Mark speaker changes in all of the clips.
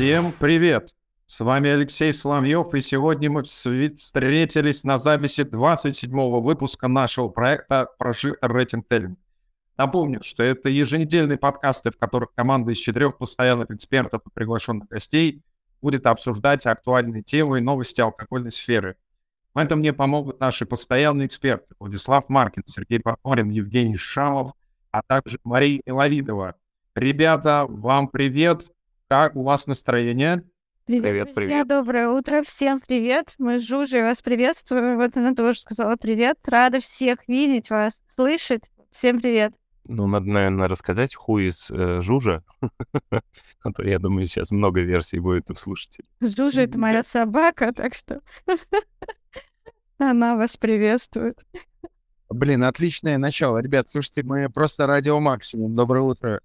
Speaker 1: Всем привет! С вами Алексей Соловьев, и сегодня мы встретились на записи 27-го выпуска нашего проекта «Прожектор Рейтинг Теллинг». Напомню, что это еженедельные подкасты, в которых команда из четырех постоянных экспертов и приглашенных гостей будет обсуждать актуальные темы и новости алкогольной сферы. В этом мне помогут наши постоянные эксперты Владислав Маркин, Сергей Попорин, Евгений Шамов, а также Мария Миловидова. Ребята, вам привет! Как у вас настроение?
Speaker 2: Привет, привет, друзья, привет. доброе утро, всем привет. Мы с Жужей вас приветствуем. Вот она тоже сказала привет. Рада всех видеть вас, слышать. Всем привет.
Speaker 3: Ну, надо, наверное, рассказать, ху из э, Жужа. а то, я думаю, сейчас много версий будет у слушателей.
Speaker 2: Жужа — это моя собака, так что она вас приветствует.
Speaker 4: Блин, отличное начало. Ребят, слушайте, мы просто радио максимум. Доброе утро.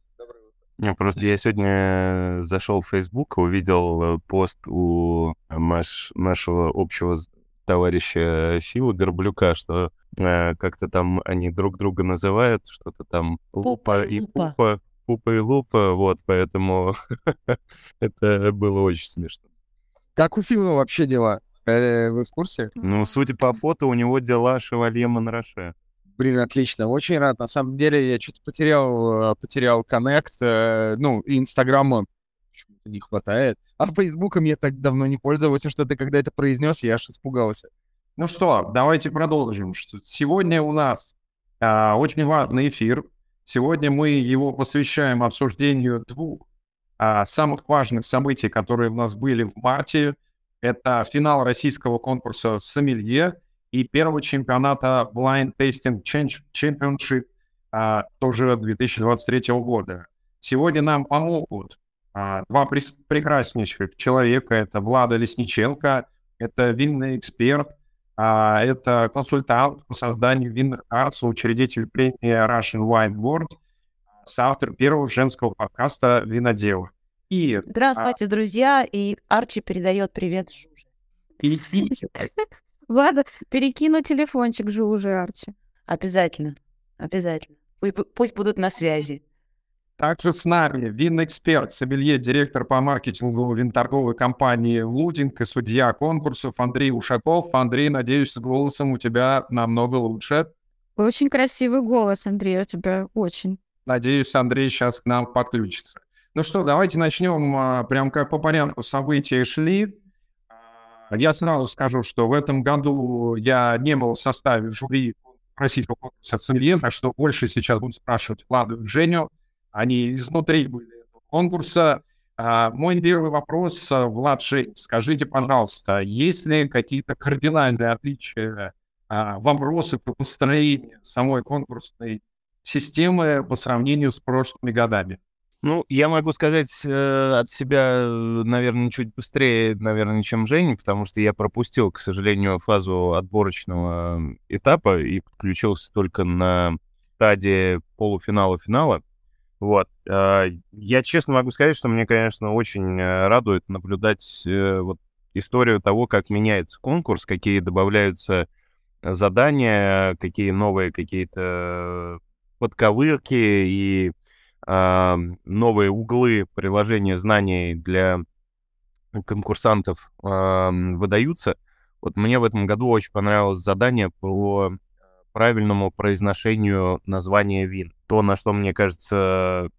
Speaker 3: Просто я сегодня зашел в Facebook, увидел э, пост у наш, нашего общего товарища Фила Горблюка, что э, как-то там они друг друга называют, что-то там Лупа и Пупа, Пупа и Лупа, вот, поэтому это было очень смешно.
Speaker 4: Как у Фила вообще дела? Э, вы в курсе?
Speaker 3: Ну, судя по фото, у него дела шевалье Монраше.
Speaker 4: Блин, отлично. Очень рад. На самом деле я что-то потерял, э, потерял коннект. Э, ну, Инстаграма почему-то не хватает. А Фейсбуком я так давно не пользовался, что ты когда это произнес, я аж испугался.
Speaker 1: Ну что, давайте продолжим. Сегодня у нас а, очень важный эфир. Сегодня мы его посвящаем обсуждению двух а, самых важных событий, которые у нас были в марте. Это финал российского конкурса «Сомелье» и первого чемпионата Blind Tasting Championship а, тоже 2023 года. Сегодня нам помогут а, два прекраснейших человека. Это Влада Лесниченко, это винный эксперт, а, это консультант по созданию винных карт, учредитель премии Russian Wine World, соавтор первого женского подкаста «Винодело».
Speaker 5: И, Здравствуйте, а... друзья, и Арчи передает привет Жуже.
Speaker 2: Влада, перекину телефончик же уже, Арчи.
Speaker 5: Обязательно, обязательно. Пусть будут на связи.
Speaker 1: Также с нами винный эксперт, сомелье, директор по маркетингу винторговой компании «Лудинг» и судья конкурсов Андрей Ушаков. Андрей, надеюсь, с голосом у тебя намного лучше.
Speaker 2: Очень красивый голос, Андрей, у тебя очень.
Speaker 1: Надеюсь, Андрей сейчас к нам подключится. Ну что, давайте начнем а, прям как по порядку события шли. Я сразу скажу, что в этом году я не был в составе жюри российского конкурса «Сомелье», так что больше сейчас будут спрашивать Владу и Женю. Они изнутри были конкурса. А, мой первый вопрос, Влад Жень, скажите, пожалуйста, есть ли какие-то кардинальные отличия а, вопросов по построению самой конкурсной системы по сравнению с прошлыми годами?
Speaker 3: Ну, я могу сказать э, от себя, наверное, чуть быстрее, наверное, чем Женя, потому что я пропустил, к сожалению, фазу отборочного этапа и подключился только на стадии полуфинала-финала. Вот. Э, я честно могу сказать, что мне, конечно, очень э, радует наблюдать э, вот историю того, как меняется конкурс, какие добавляются задания, какие новые какие-то подковырки и новые углы приложения знаний для конкурсантов выдаются. Вот мне в этом году очень понравилось задание по правильному произношению названия вин. То, на что, мне кажется,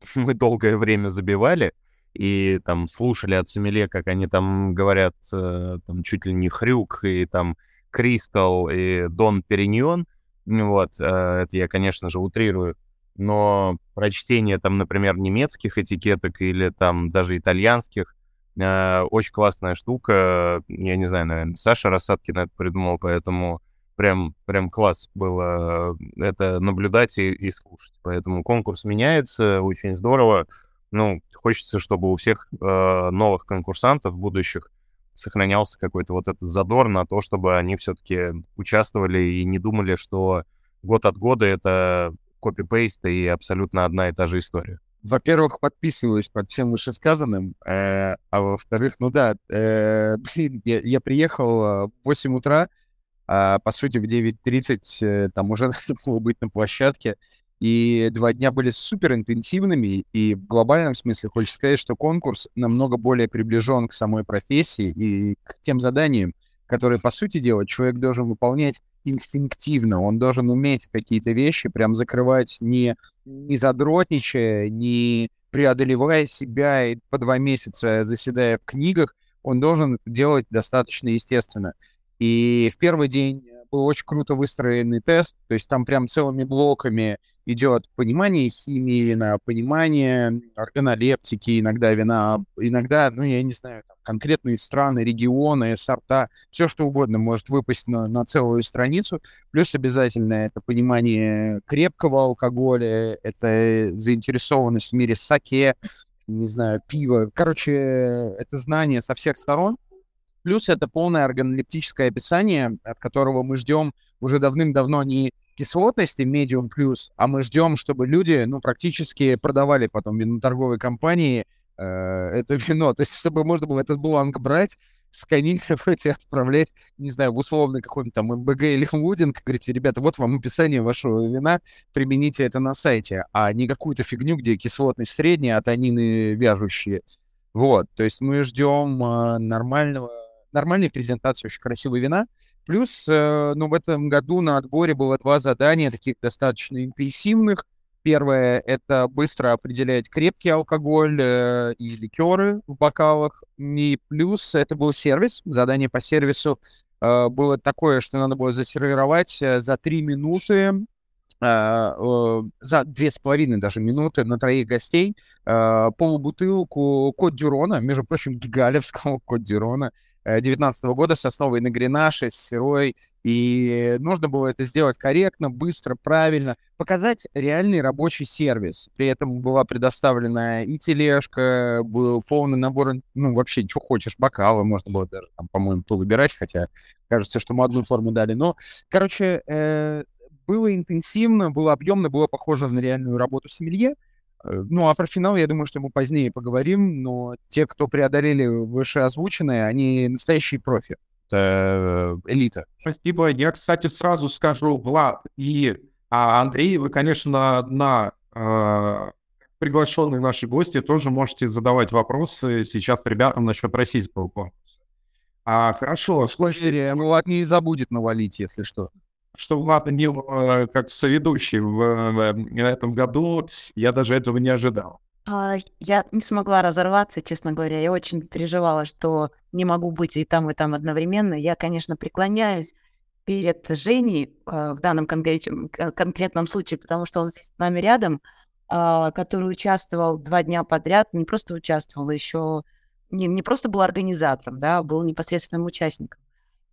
Speaker 3: мы долгое время забивали и там слушали от Семеле, как они там говорят, э, там чуть ли не Хрюк и там Кристал и Дон Периньон. Вот, э, это я, конечно же, утрирую но прочтение там, например, немецких этикеток или там даже итальянских, э, очень классная штука. Я не знаю, наверное, Саша Рассадкин это придумал, поэтому прям, прям класс было это наблюдать и, и слушать. Поэтому конкурс меняется, очень здорово. Ну, хочется, чтобы у всех э, новых конкурсантов будущих сохранялся какой-то вот этот задор на то, чтобы они все-таки участвовали и не думали, что год от года это копипейст и абсолютно одна и та же история.
Speaker 4: Во-первых, подписываюсь под всем вышесказанным, э, а во-вторых, ну да, э, блин, я, я приехал в 8 утра, а по сути в 9.30 э, там уже надо было быть на площадке, И два дня были супер интенсивными, и в глобальном смысле хочется сказать, что конкурс намного более приближен к самой профессии и к тем заданиям, которые, по сути дела, человек должен выполнять инстинктивно. Он должен уметь какие-то вещи прям закрывать не, не задротничая, не преодолевая себя и по два месяца заседая в книгах, он должен делать достаточно естественно. И в первый день был очень круто выстроенный тест, то есть там прям целыми блоками идет понимание химии вина, понимание органолептики иногда вина, иногда, ну, я не знаю, там, конкретные страны, регионы, сорта, все что угодно может выпасть на, на целую страницу, плюс обязательно это понимание крепкого алкоголя, это заинтересованность в мире саке, не знаю, пива. Короче, это знание со всех сторон, Плюс это полное органолептическое описание, от которого мы ждем уже давным-давно не кислотности medium плюс, а мы ждем, чтобы люди, ну, практически продавали потом виноторговой компании э, это вино. То есть, чтобы можно было этот бланк брать, сканировать и отправлять, не знаю, в условный какой-нибудь там МБГ или Вудинг, говорите, ребята, вот вам описание вашего вина, примените это на сайте, а не какую-то фигню, где кислотность средняя, а танины вяжущие. Вот, то есть мы ждем э, нормального нормальная презентация, очень красивые вина. Плюс, э, ну, в этом году на отборе было два задания, таких достаточно интенсивных. Первое — это быстро определять крепкий алкоголь э, и ликеры в бокалах. И плюс это был сервис. Задание по сервису э, было такое, что надо было засервировать за три минуты за две с половиной даже минуты на троих гостей полубутылку Кот Дюрона, между прочим, гигалевского Кот Дюрона, 2019 года с основой на гренаше, с сырой, и нужно было это сделать корректно, быстро, правильно, показать реальный рабочий сервис. При этом была предоставлена и тележка, был полный набор, ну, вообще, что хочешь, бокалы, можно было даже, там, по-моему, выбирать, хотя кажется, что мы одну форму дали. Но, короче, э, было интенсивно, было объемно, было похоже на реальную работу Э, ну, а про финал, я думаю, что мы позднее поговорим, но те, кто преодолели вышеозвученные, они настоящие профи. Это э, элита.
Speaker 1: Спасибо. Я, кстати, сразу скажу, Влад и а Андрей, вы, конечно, на э, приглашенные наши гости тоже можете задавать вопросы сейчас ребятам насчет российского конкурса. А, хорошо.
Speaker 4: Слушайте, Влад не забудет навалить, если что
Speaker 1: что Влад не э, как соведущий в, в этом году, я даже этого не ожидал.
Speaker 5: А, я не смогла разорваться, честно говоря. Я очень переживала, что не могу быть и там, и там одновременно. Я, конечно, преклоняюсь перед Женей э, в данном конкретном, конкретном случае, потому что он здесь с нами рядом, э, который участвовал два дня подряд, не просто участвовал, еще не, не просто был организатором, да, а был непосредственным участником.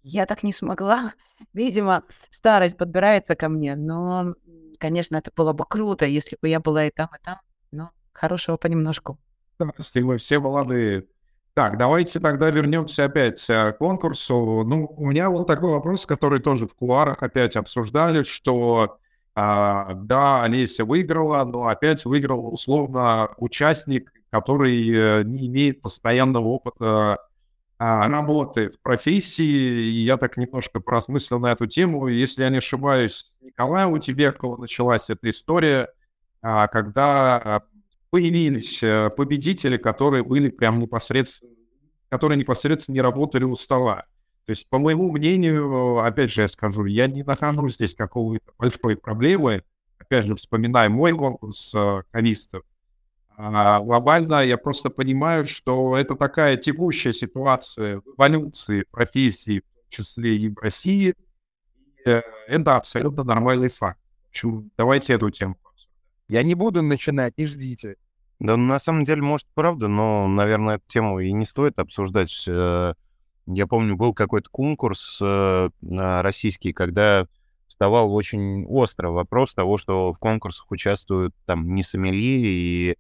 Speaker 5: Я так не смогла. Видимо, старость подбирается ко мне, но, конечно, это было бы круто, если бы я была и там, и там. Но хорошего понемножку.
Speaker 1: Мы все молодые. Так, давайте тогда вернемся опять к конкурсу. Ну, у меня вот такой вопрос, который тоже в кулуарах опять обсуждали, что а, да, Олеся выиграла, но опять выиграл условно участник, который э, не имеет постоянного опыта работы в профессии, и я так немножко просмыслил на эту тему. Если я не ошибаюсь, Николай у Утебекова началась эта история, а, когда появились э, победители, которые были прям непосредственно, которые непосредственно не работали у стола. То есть, по моему мнению, опять же я скажу, я не нахожу здесь какого-то большой проблемы. Опять же, вспоминаю мой конкурс э, кавистов. А глобально я просто понимаю, что это такая текущая ситуация в эволюции профессии, в том числе и в России. И э, это абсолютно нормальный факт. Общем, давайте эту тему.
Speaker 4: Я не буду начинать, не ждите.
Speaker 3: Да, на самом деле, может, правда, но, наверное, эту тему и не стоит обсуждать. Э, я помню, был какой-то конкурс э, российский, когда вставал очень остро вопрос того, что в конкурсах участвуют там не сомелье и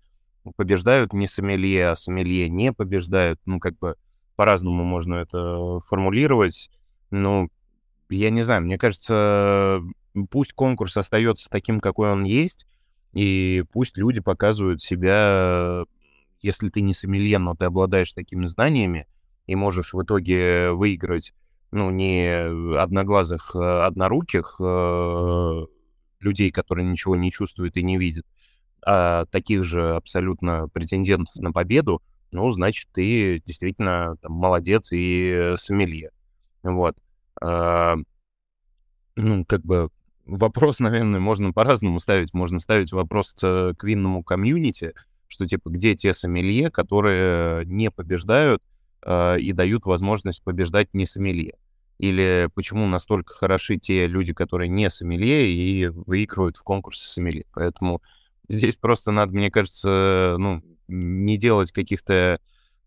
Speaker 3: побеждают не сомелье, а сомелье не побеждают. Ну, как бы по-разному можно это формулировать. Ну, я не знаю, мне кажется, пусть конкурс остается таким, какой он есть, и пусть люди показывают себя, если ты не сомелье, но ты обладаешь такими знаниями, и можешь в итоге выиграть, ну, не одноглазых, а одноруких, э, людей, которые ничего не чувствуют и не видят, а таких же абсолютно претендентов на победу, ну, значит, ты действительно там, молодец и сомелье. Вот. А, ну, как бы вопрос, наверное, можно по-разному ставить. Можно ставить вопрос к винному комьюнити, что типа где те сомелье, которые не побеждают э, и дают возможность побеждать не сомелье. Или почему настолько хороши те люди, которые не сомелье и выигрывают в конкурсе сомелье. Поэтому здесь просто надо, мне кажется, ну, не делать каких-то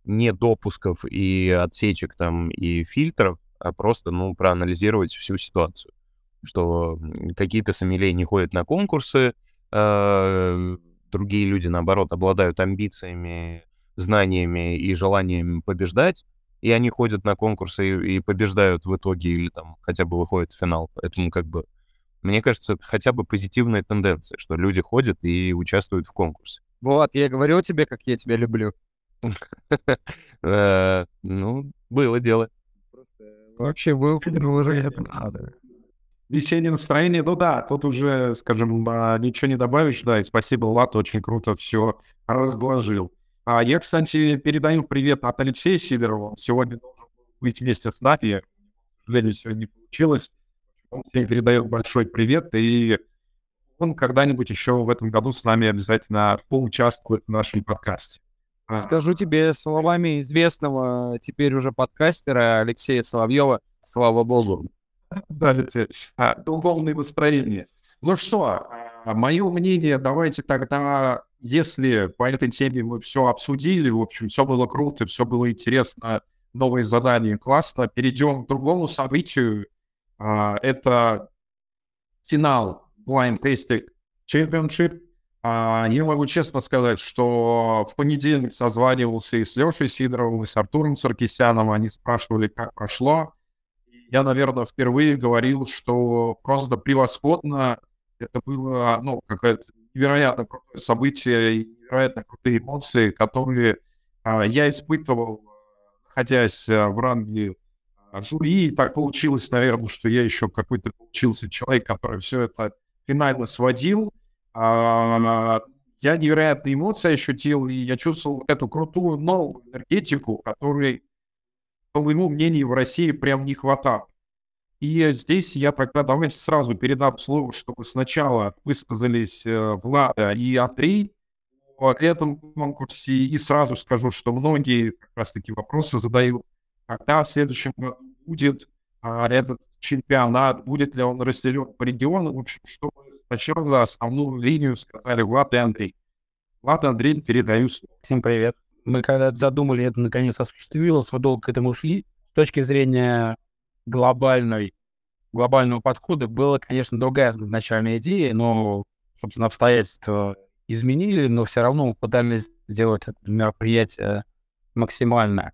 Speaker 3: недопусков и отсечек там и фильтров, а просто, ну, проанализировать всю ситуацию что какие-то сомелье не ходят на конкурсы, э, другие люди, наоборот, обладают амбициями, знаниями и желанием побеждать, и они ходят на конкурсы и, и побеждают в итоге или там хотя бы выходят в финал. Поэтому как бы мне кажется, хотя бы позитивная тенденция, что люди ходят и участвуют в конкурсе.
Speaker 4: Вот, я говорил тебе, как я тебя люблю.
Speaker 3: Э, ну, было дело.
Speaker 4: Вообще был уже
Speaker 1: Весеннее настроение, ну да, тут уже, скажем, а, ничего не добавишь, да, и спасибо, Влад, очень круто все разложил. А я, кстати, передаю привет от Алексея Сидорова, он сегодня должен быть вместе с нами, к сожалению, сегодня не получилось. Он всем передает большой привет, и он когда-нибудь еще в этом году с нами обязательно поучаствует в нашем подкасте.
Speaker 4: А. Скажу тебе словами известного теперь уже подкастера Алексея Соловьева, слава богу.
Speaker 1: Давите а, духовное настроение. Ну что, а, мое мнение, давайте тогда, если по этой теме мы все обсудили, в общем, все было круто, все было интересно, новые задания классно, перейдем к другому событию. А, это финал Blind Tasting Championship. Я могу честно сказать, что в понедельник созванивался и с Лешей Сидоровым, и с Артуром Саркисяном. Они спрашивали, как прошло я, наверное, впервые говорил, что просто превосходно. Это было, ну, какое-то невероятно крутое событие и невероятно крутые эмоции, которые а, я испытывал, находясь а, в ранге жюри. И так получилось, наверное, что я еще какой-то получился человек, который все это финально сводил. А, я невероятные эмоции ощутил, и я чувствовал эту крутую новую энергетику, которой по моему мнению, в России прям не хватает. И здесь я тогда давайте сразу передам слово, чтобы сначала высказались э, Влада и Андрей о этом конкурсе, и сразу скажу, что многие как раз-таки вопросы задают, когда в следующем году будет а, этот чемпионат, будет ли он разделен по регионам, в общем, чтобы сначала основную линию сказали Влад и Андрей. Влад и Андрей, передаю слово.
Speaker 6: Всем привет мы когда задумали, это наконец осуществилось, мы долго к этому шли. С точки зрения глобальной, глобального подхода была, конечно, другая изначальная идея, но, собственно, обстоятельства изменили, но все равно мы пытались сделать это мероприятие максимально,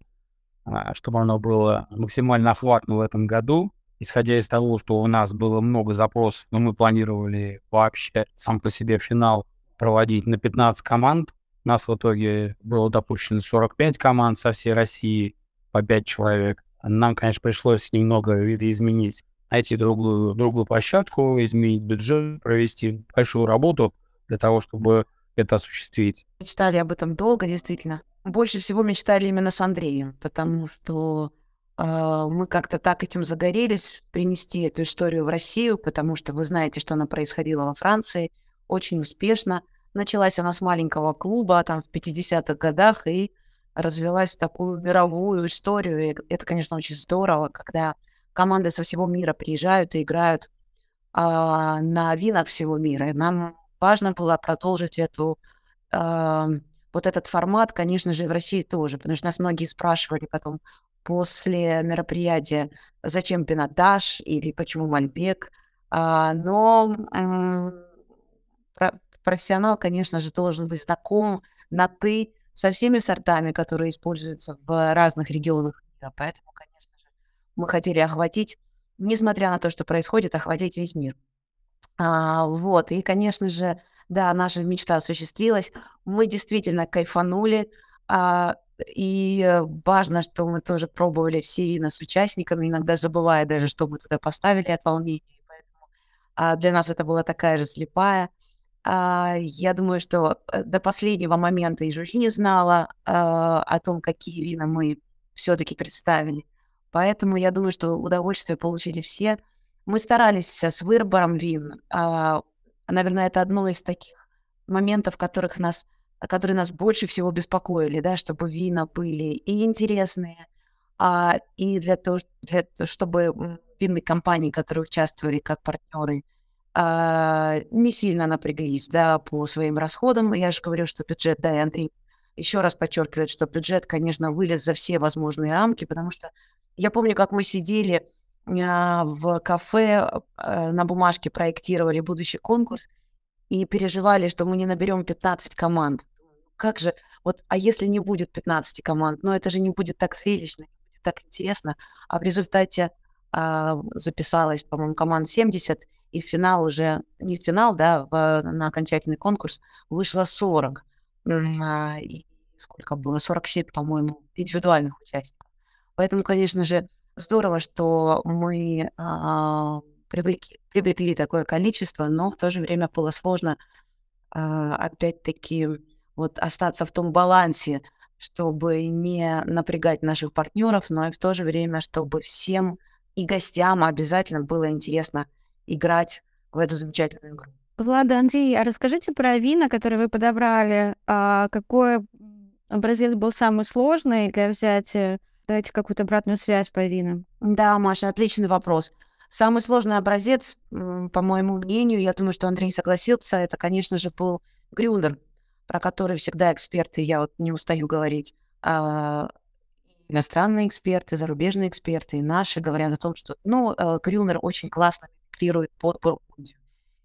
Speaker 6: чтобы оно было максимально охватно в этом году. Исходя из того, что у нас было много запросов, но мы планировали вообще сам по себе финал проводить на 15 команд, у нас в итоге было допущено 45 команд со всей России по 5 человек. Нам, конечно, пришлось немного видоизменить, найти другую, другую площадку, изменить бюджет, провести большую работу для того, чтобы это осуществить.
Speaker 5: Мечтали об этом долго, действительно. Больше всего мечтали именно с Андреем, потому что э, мы как-то так этим загорелись, принести эту историю в Россию, потому что вы знаете, что она происходила во Франции очень успешно. Началась она с маленького клуба там в 50-х годах и развелась в такую мировую историю. И это, конечно, очень здорово, когда команды со всего мира приезжают и играют а, на винах всего мира. И нам важно было продолжить эту а, вот этот формат, конечно же, в России тоже, потому что нас многие спрашивали потом после мероприятия, зачем пинотаж или почему Мальбек. А, но профессионал, конечно же, должен быть знаком на «ты» со всеми сортами, которые используются в разных регионах. Поэтому, конечно же, мы хотели охватить, несмотря на то, что происходит, охватить весь мир. А, вот, и, конечно же, да, наша мечта осуществилась. Мы действительно кайфанули. А, и важно, что мы тоже пробовали все вина с участниками, иногда забывая даже, что мы туда поставили от волнения. Поэтому А для нас это была такая же слепая. А, я думаю, что э, до последнего момента и жюри не знала а, о том, какие вина мы все-таки представили. Поэтому я думаю, что удовольствие получили все. Мы старались с выбором вин. А, наверное, это одно из таких моментов, которых нас, которые нас больше всего беспокоили, да, чтобы вина были и интересные, а, и для того, для, чтобы винные компании, которые участвовали как партнеры, а, не сильно напряглись да, по своим расходам. Я же говорю, что бюджет, да, и Андрей еще раз подчеркивает, что бюджет, конечно, вылез за все возможные рамки, потому что я помню, как мы сидели в кафе, а, на бумажке проектировали будущий конкурс и переживали, что мы не наберем 15 команд. Как же, вот, а если не будет 15 команд, ну это же не будет так зрелищно, не будет так интересно. А в результате а, записалось, по-моему, команд 70, и в финал уже, не в финал, да, в, на окончательный конкурс вышло 40. А, и сколько было? 47, по-моему, индивидуальных участников. Поэтому, конечно же, здорово, что мы а, привлекли, привлекли такое количество, но в то же время было сложно, а, опять-таки, вот остаться в том балансе, чтобы не напрягать наших партнеров, но и в то же время, чтобы всем и гостям обязательно было интересно играть в эту замечательную игру.
Speaker 2: Влада, Андрей, а расскажите про вина, которые вы подобрали. А какой образец был самый сложный для взятия? Дайте какую-то обратную связь по винам.
Speaker 5: Да, Маша, отличный вопрос. Самый сложный образец, по моему мнению, я думаю, что Андрей согласился, это, конечно же, был Грюндер, про который всегда эксперты, я вот не устаю говорить, а, иностранные эксперты, зарубежные эксперты и наши говорят о том, что, ну, э, Грюнер очень классно мимикрирует под Бургундию.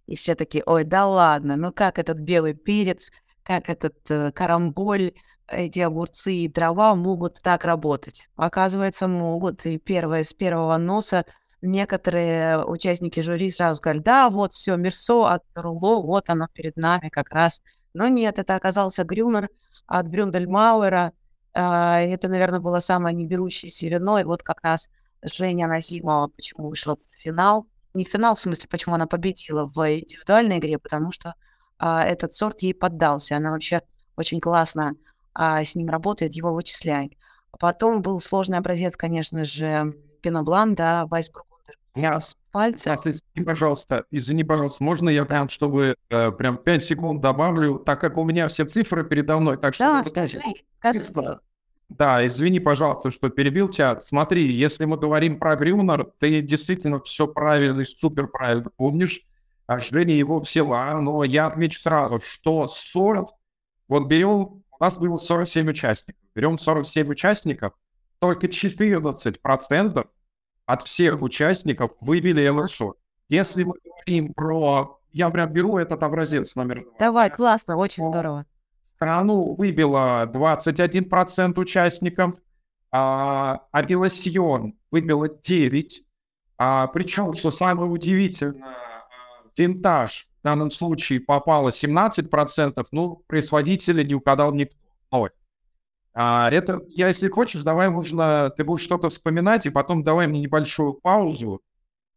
Speaker 5: И все такие, ой, да ладно, ну как этот белый перец, как этот э, карамболь, эти огурцы и трава могут так работать? Оказывается, могут. И первое, с первого носа некоторые участники жюри сразу сказали, да, вот все, Мерсо от Руло, вот оно перед нами как раз. Но нет, это оказался Грюнер от Брюндельмауэра. А, это, наверное, было самое неберущееся вино. И вот как раз Женя Назимова почему вышла в финал. Не в финал, в смысле, почему она победила в индивидуальной игре, потому что а, этот сорт ей поддался. Она вообще очень классно а, с ним работает, его вычисляет. Потом был сложный образец, конечно же, Пеноблан, да, Вайсбургундер.
Speaker 1: Я пальца. Извини, пожалуйста, извини, пожалуйста, можно я прям, чтобы э, прям 5 секунд добавлю, так как у меня все цифры передо мной, так что...
Speaker 5: Да, скажи, скажи.
Speaker 1: Да, извини, пожалуйста, что перебил тебя. Смотри, если мы говорим про Грюнер, ты действительно все правильно и супер правильно помнишь. А Женя его взяла, но я отмечу сразу, что сорт, вот берем, у нас было 47 участников, берем 47 участников, только 14% от всех участников выбили ЛСО. Если мы говорим про... Я прям беру этот образец номер два.
Speaker 5: Давай, классно, очень здорово.
Speaker 1: Страну выбило 21% участников, а Абиласьон выбило 9. А, причем, что самое удивительное, винтаж в данном случае попало 17%, ну, производителя не угадал никто. А, это, я, если хочешь, давай можно, ты будешь что-то вспоминать, и потом давай мне небольшую паузу,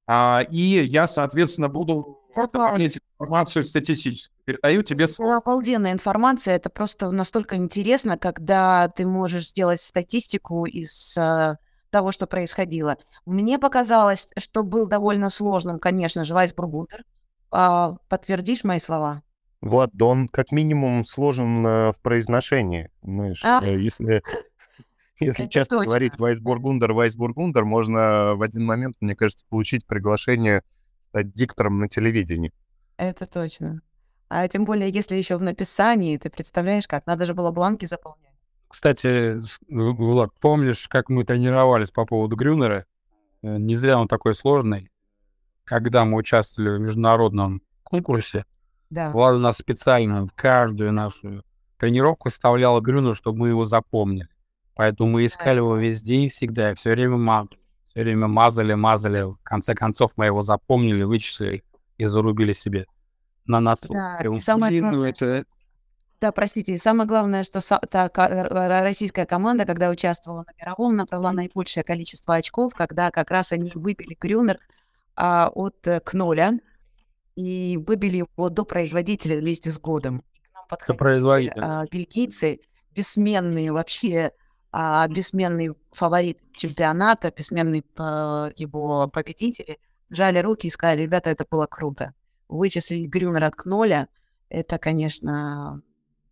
Speaker 1: а, и я, соответственно, буду дополнить информацию статистическую. Передаю тебе
Speaker 5: слово. Обалденная информация. Это просто настолько интересно, когда ты можешь сделать статистику из uh, того, что происходило. Мне показалось, что был довольно сложным, конечно же, Вайсбургутер. Uh, подтвердишь мои слова?
Speaker 3: Влад, да он как минимум сложен э, в произношении. Знаешь, а? э, если, если часто точно. говорить Вайсбургундер, Вайсбургундер, можно в один момент, мне кажется, получить приглашение стать диктором на телевидении.
Speaker 5: Это точно. А тем более, если еще в написании, ты представляешь, как надо же было бланки заполнять.
Speaker 6: Кстати, Влад, помнишь, как мы тренировались по поводу Грюнера? Э, не зря он такой сложный. Когда мы участвовали в международном конкурсе, да. Влада нас специально каждую нашу тренировку вставляла Грюну, чтобы мы его запомнили. Поэтому мы искали его везде и всегда, и все время мазали. Все время мазали, мазали. В конце концов мы его запомнили, вычислили и зарубили себе на нас.
Speaker 5: Да, самое ну, это... Да, простите, и самое главное, что та российская команда, когда участвовала на мировом, набрала наибольшее количество очков, когда как раз они выбили Грюнер а, от э, Кноля, и выбили его до производителя вместе с годом. К нам подходили а, бельгийцы, бессменные вообще, а, бессменный фаворит чемпионата, бессменный а, его победители, жали руки и сказали, ребята, это было круто. Вычислить Грюнера от Кноля, это, конечно,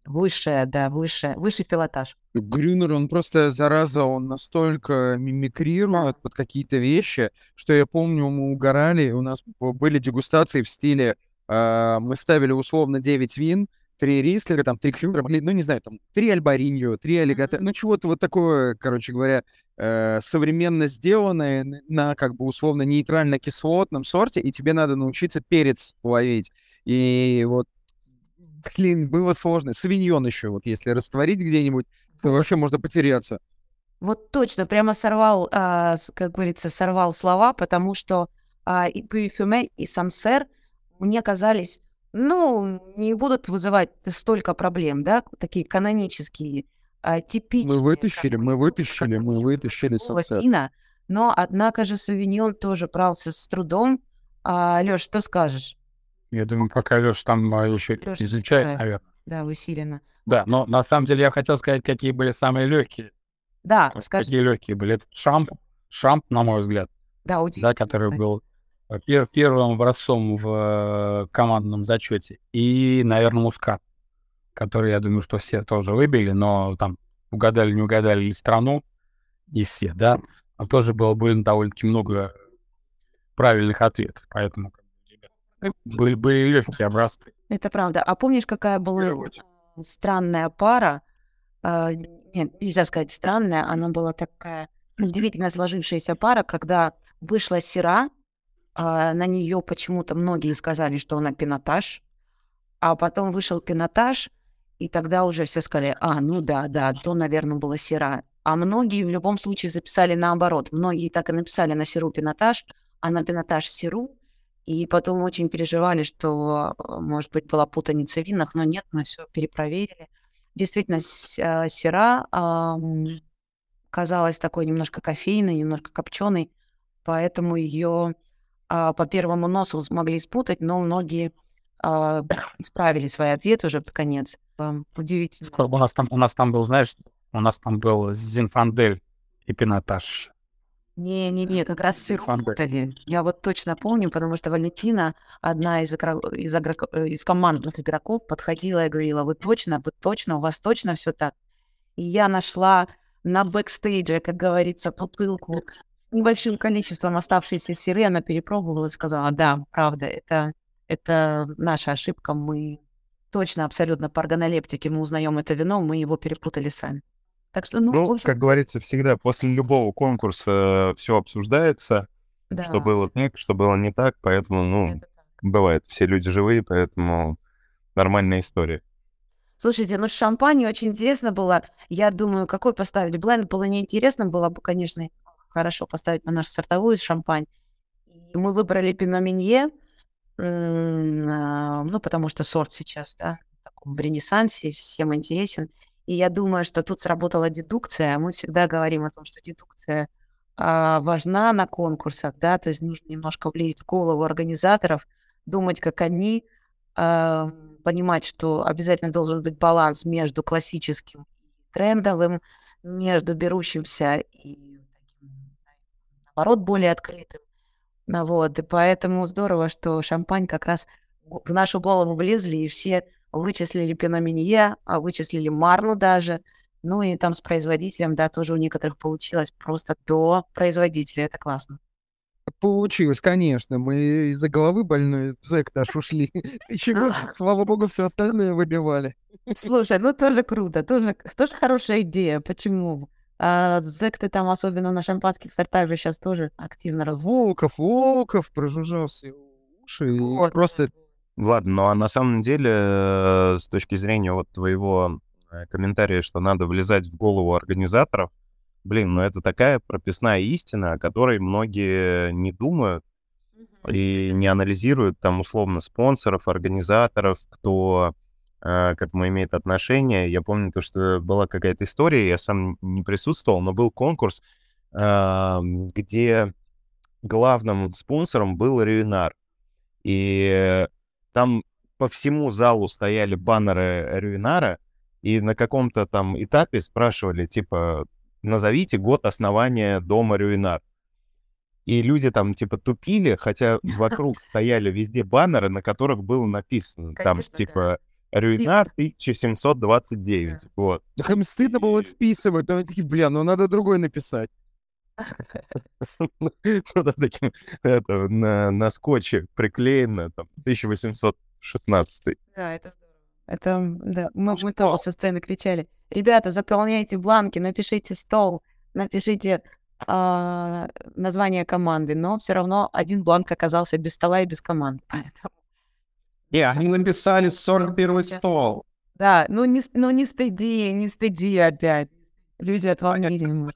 Speaker 5: высшее, да, высшее, высший пилотаж.
Speaker 4: Грюнер, он просто, зараза, он настолько мимикрирует под какие-то вещи, что я помню, мы угорали, у нас были дегустации в стиле, а, мы ставили условно 9 вин, три рислера, там, три клюра, блин, ну, не знаю, там, три альбариньо, три аллигатора, ну, чего-то вот такое, короче говоря, э, современно сделанное на, как бы, условно, нейтрально-кислотном сорте, и тебе надо научиться перец ловить. И вот, блин, было сложно. Савиньон еще, вот, если растворить где-нибудь, то вообще можно потеряться.
Speaker 5: Вот точно, прямо сорвал, а, как говорится, сорвал слова, потому что а, и Парфюме, и Сансер мне казались, ну, не будут вызывать столько проблем, да, такие канонические, а, типичные.
Speaker 4: Мы вытащили,
Speaker 5: как
Speaker 4: мы
Speaker 5: ну,
Speaker 4: вытащили,
Speaker 5: как
Speaker 4: мы вытащили Сансер.
Speaker 5: вина, но, однако же, Савиньон тоже брался с трудом. А, Лёш, что скажешь?
Speaker 6: Я думаю, пока Леша там еще
Speaker 5: Лёша
Speaker 6: изучает,
Speaker 5: читает.
Speaker 6: наверное.
Speaker 5: Да, усиленно.
Speaker 6: Да, но на самом деле я хотел сказать, какие были самые легкие.
Speaker 5: Да, скажи.
Speaker 6: Какие легкие были. Это шамп, шамп, на мой взгляд,
Speaker 5: Да,
Speaker 6: да,
Speaker 5: удивительно,
Speaker 6: который
Speaker 5: кстати.
Speaker 6: был э, пер- первым образцом в э, командном зачете. И, наверное, мускат, который, я думаю, что все тоже выбили, но там угадали, не угадали ли страну, не все, да. А тоже было бы довольно-таки много правильных ответов. Поэтому были, были легкие образцы.
Speaker 5: Это правда. А помнишь, какая была э, странная пара? А, Нет, нельзя сказать странная, она была такая удивительно сложившаяся пара, когда вышла Сера, а, на нее почему-то многие сказали, что она пинотаж, а потом вышел пинотаж, и тогда уже все сказали, а, ну да, да, то, наверное, была Сера. А многие в любом случае записали наоборот. Многие так и написали на Серу пинотаж, а на пинотаж Серу, и потом очень переживали, что, э, может быть, была путаница в винах, но нет, мы все перепроверили. Действительно, а, сера казалась такой немножко кофейной, немножко копченой, поэтому ее по первому носу смогли спутать, но многие а, исправили свои ответы уже под конец. Удивительно.
Speaker 6: У нас там, у нас там был, знаешь, у нас там был Зинфандель и пинотаж.
Speaker 5: Не-не-не, как раз
Speaker 6: Фанбек.
Speaker 5: путали. Я вот точно помню, потому что Валентина, одна из, игро- из, игроко- э, из командных игроков, подходила и говорила, вы точно, вы точно, у вас точно все так. И я нашла на бэкстейдже, как говорится, бутылку с небольшим количеством оставшейся сыры, она перепробовала и сказала, да, правда, это, это наша ошибка, мы точно, абсолютно по органолептике мы узнаем это вино, мы его перепутали сами. Так что, ну,
Speaker 3: Ну,
Speaker 5: общем,
Speaker 3: как говорится, всегда после любого конкурса все обсуждается,
Speaker 5: да,
Speaker 3: что было так, что было не так, поэтому, ну, бывает, все люди живые, поэтому нормальная история.
Speaker 5: Слушайте, ну с шампань очень интересно было. Я думаю, какой поставили бленд, было неинтересно. Было бы, конечно, хорошо поставить на нашу сортовую шампань. Мы выбрали Пино Минье, м, а, ну, потому что сорт сейчас, да, в таком в ренессансе, всем интересен. И я думаю, что тут сработала дедукция. Мы всегда говорим о том, что дедукция а, важна на конкурсах, да, то есть нужно немножко влезть в голову организаторов, думать, как они, а, понимать, что обязательно должен быть баланс между классическим трендовым, между берущимся и наоборот, более открытым. Вот, и поэтому здорово, что шампань как раз в нашу голову влезли, и все вычислили Пиноминье, а вычислили Марну даже. Ну и там с производителем, да, тоже у некоторых получилось просто до производителя. Это классно.
Speaker 4: Получилось, конечно. Мы из-за головы больной в зэк наш ушли. Чего, слава богу, все остальное выбивали.
Speaker 5: Слушай, ну тоже круто, тоже, тоже хорошая идея. Почему? А зэк ты там, особенно на шампанских сортах же сейчас тоже активно разводит.
Speaker 4: Волков, Волков прожужжал все уши.
Speaker 5: Вот.
Speaker 4: Просто
Speaker 3: Ладно, ну а на самом деле, э, с точки зрения вот твоего э, комментария, что надо влезать в голову организаторов, блин, ну это такая прописная истина, о которой многие не думают и не анализируют там условно спонсоров, организаторов, кто э, к этому имеет отношение. Я помню то, что была какая-то история, я сам не присутствовал, но был конкурс, э, где главным спонсором был Рюинар. И там по всему залу стояли баннеры Рюинара, и на каком-то там этапе спрашивали, типа, назовите год основания дома Рюинар. И люди там, типа, тупили, хотя вокруг стояли везде баннеры, на которых было написано, там,
Speaker 5: Конечно, да.
Speaker 3: типа, Рюинар 1729, вот.
Speaker 4: Так им стыдно было списывать, но они такие, бля, ну надо другой написать.
Speaker 3: Ну, да, таким, это, на, на скотче приклеено, там, 1816.
Speaker 5: Да, это здорово. Это, да, мы, мы тоже со сцены кричали. Ребята, заполняйте бланки, напишите стол, напишите а, название команды, но все равно один бланк оказался без стола и без команды. Поэтому,
Speaker 1: Не, они написали 41 стол.
Speaker 5: да, ну не, ну не стыди, не стыди опять. Люди от волнения.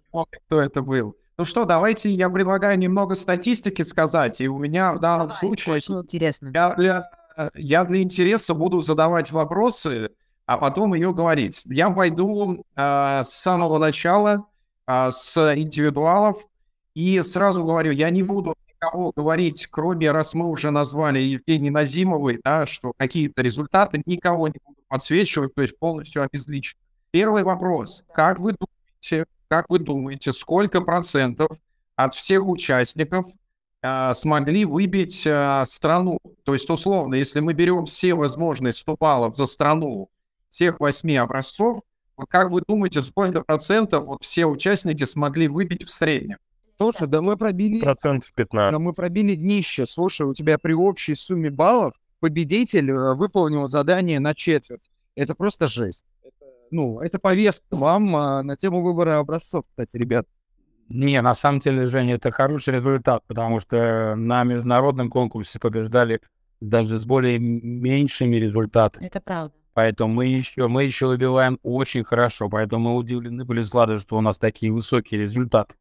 Speaker 1: Кто это был. Ну что, давайте я предлагаю немного статистики сказать. И у меня в данном случае
Speaker 5: Очень интересно.
Speaker 1: я для, я для интереса буду задавать вопросы, а потом ее говорить. Я пойду э, с самого начала, э, с индивидуалов, и сразу говорю, я не буду никого говорить, кроме, раз мы уже назвали Евгений Назимовой, да, что какие-то результаты, никого не буду подсвечивать, то есть полностью обезличить. Первый вопрос. Как вы думаете, как вы думаете, сколько процентов от всех участников а, смогли выбить а, страну. То есть, условно, если мы берем все возможные 100 баллов за страну всех восьми образцов, как вы думаете, сколько процентов вот все участники смогли выбить в среднем?
Speaker 4: Слушай, да мы пробили,
Speaker 3: Процентов 15.
Speaker 4: да мы пробили днище. Слушай, у тебя при общей сумме баллов победитель э, выполнил задание на четверть. Это просто жесть. Ну, это повестка вам а, на тему выбора образцов, кстати, ребят.
Speaker 6: Не, на самом деле, Женя, это хороший результат, потому что на международном конкурсе побеждали даже с более меньшими результатами.
Speaker 5: Это правда.
Speaker 6: Поэтому мы еще, мы еще выбиваем очень хорошо. Поэтому мы удивлены были с Ладой, что у нас такие высокие результаты.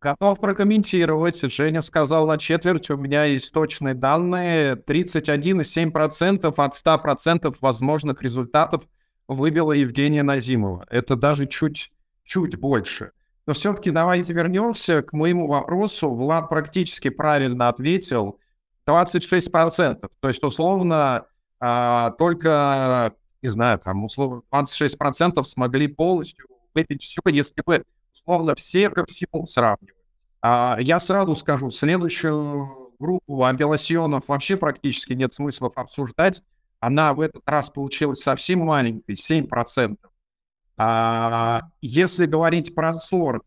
Speaker 1: Готов прокомментировать. Женя сказал на четверть, у меня есть точные данные. 31,7% от 100% возможных результатов выбила Евгения Назимова. Это даже чуть, чуть больше. Но все-таки давайте вернемся к моему вопросу. Влад практически правильно ответил. 26%. То есть, условно, а, только, не знаю, там, условно, 26% смогли полностью выпить все, если бы, условно, все ко всему сравнивать. А, я сразу скажу, следующую группу апелласьонов вообще практически нет смысла обсуждать. Она в этот раз получилась совсем маленькой, 7%. А, если говорить про сорт,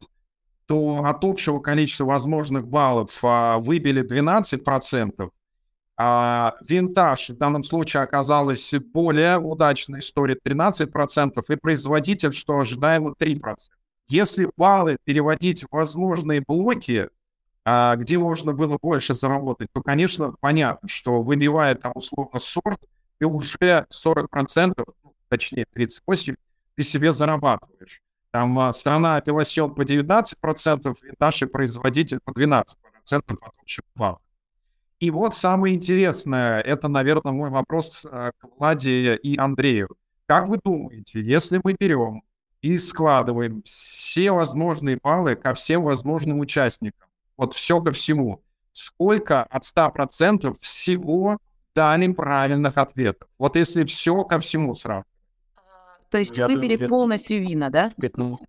Speaker 1: то от общего количества возможных баллов а, выбили 12%, а винтаж в данном случае оказалась более удачной историей 13%, и производитель, что ожидаемо, 3%. Если баллы переводить в возможные блоки, а, где можно было больше заработать, то, конечно, понятно, что выбивая там условно сорт, ты уже 40%, ну, точнее 38%, ты себе зарабатываешь. Там а, страна апелласьон по 19%, и наши производитель по 12% от общего балла. И вот самое интересное, это, наверное, мой вопрос а, к Владе и Андрею. Как вы думаете, если мы берем и складываем все возможные баллы ко всем возможным участникам, вот все ко всему, сколько от 100% всего дали правильных ответов? Вот если все ко всему сразу.
Speaker 5: То есть
Speaker 6: Я
Speaker 5: выбери
Speaker 6: думаю,
Speaker 5: полностью вина, да?
Speaker 6: Ну,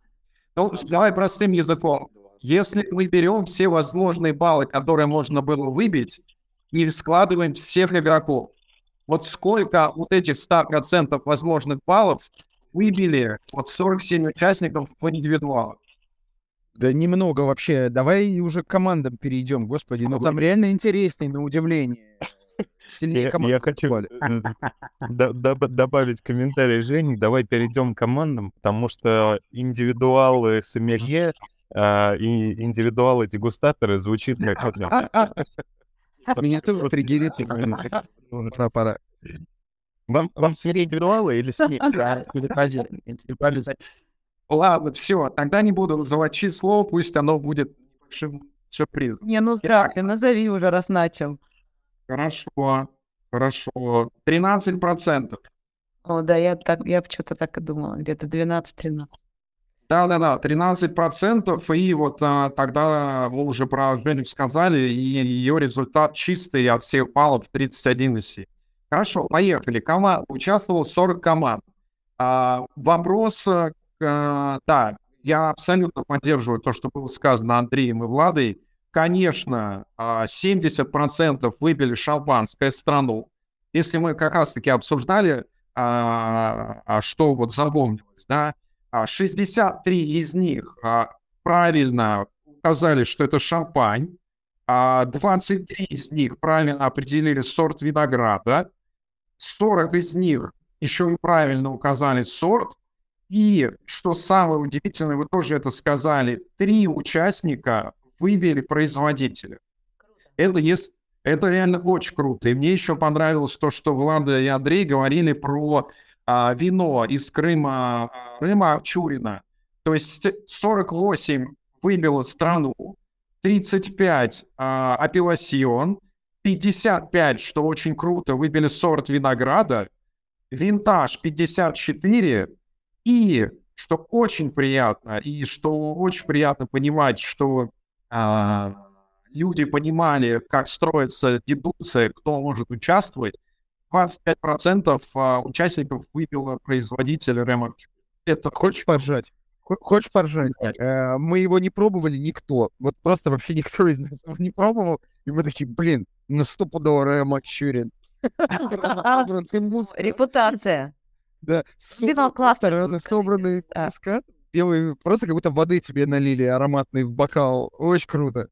Speaker 1: Ну, давай простым языком. Если мы берем все возможные баллы, которые можно было выбить, и складываем всех игроков, вот сколько вот этих 100% возможных баллов выбили вот 47 участников в индивидуалах?
Speaker 4: Да немного вообще. Давай уже к командам перейдем, господи. Ну там реально интересней, на удивление. Сильнее
Speaker 3: Я,
Speaker 4: команд
Speaker 3: я хочу э, до- доб- добавить комментарий Жени. Давай перейдем к командам, потому что индивидуалы сомелье а, и индивидуалы дегустаторы звучит как.
Speaker 4: Меня тоже триггерит. Пора.
Speaker 3: Вам, вам сомелье индивидуалы или сомелье?
Speaker 1: Ладно, все, тогда не буду называть число, пусть оно будет сюрпризом.
Speaker 5: Не, ну здравствуй, назови уже, раз начал.
Speaker 1: Хорошо, хорошо. 13%.
Speaker 5: О, да, я так, я что-то так и думала, где-то 12-13.
Speaker 1: Да-да-да, 13%, и вот а, тогда вы уже про Женю сказали, и ее результат чистый от всех баллов 31,7. Хорошо, поехали. Команд, участвовал 40 команд. А, вопрос, а, да, я абсолютно поддерживаю то, что было сказано Андреем и Владой. Конечно, 70% а, выбили шампанское страну. Если мы как раз-таки обсуждали, а, а, что вот запомнилось, да, 63 из них правильно указали, что это шампань, 23 из них правильно определили сорт винограда, 40 из них еще и правильно указали сорт, и, что самое удивительное, вы тоже это сказали, три участника выбили производителя. Это, есть, это реально очень круто. И мне еще понравилось то, что Влада и Андрей говорили про а, вино из Крыма, Крыма Чурина. То есть 48 выбило страну, 35 а, апелласьон, 55, что очень круто, выбили сорт винограда, винтаж 54, и что очень приятно, и что очень приятно понимать, что люди понимали, как строится дедукция, кто может участвовать, 25% а, участников выбило производитель Ремарк.
Speaker 4: Это хочешь поржать? Хочешь поржать? Э, мы его не пробовали никто. Вот просто вообще никто из нас его не пробовал. И мы такие, блин, ну стопудово Ремарк Чурин.
Speaker 5: Репутация.
Speaker 4: Да. Собранный песка. Белый, просто как будто воды тебе налили ароматный в бокал. Очень круто.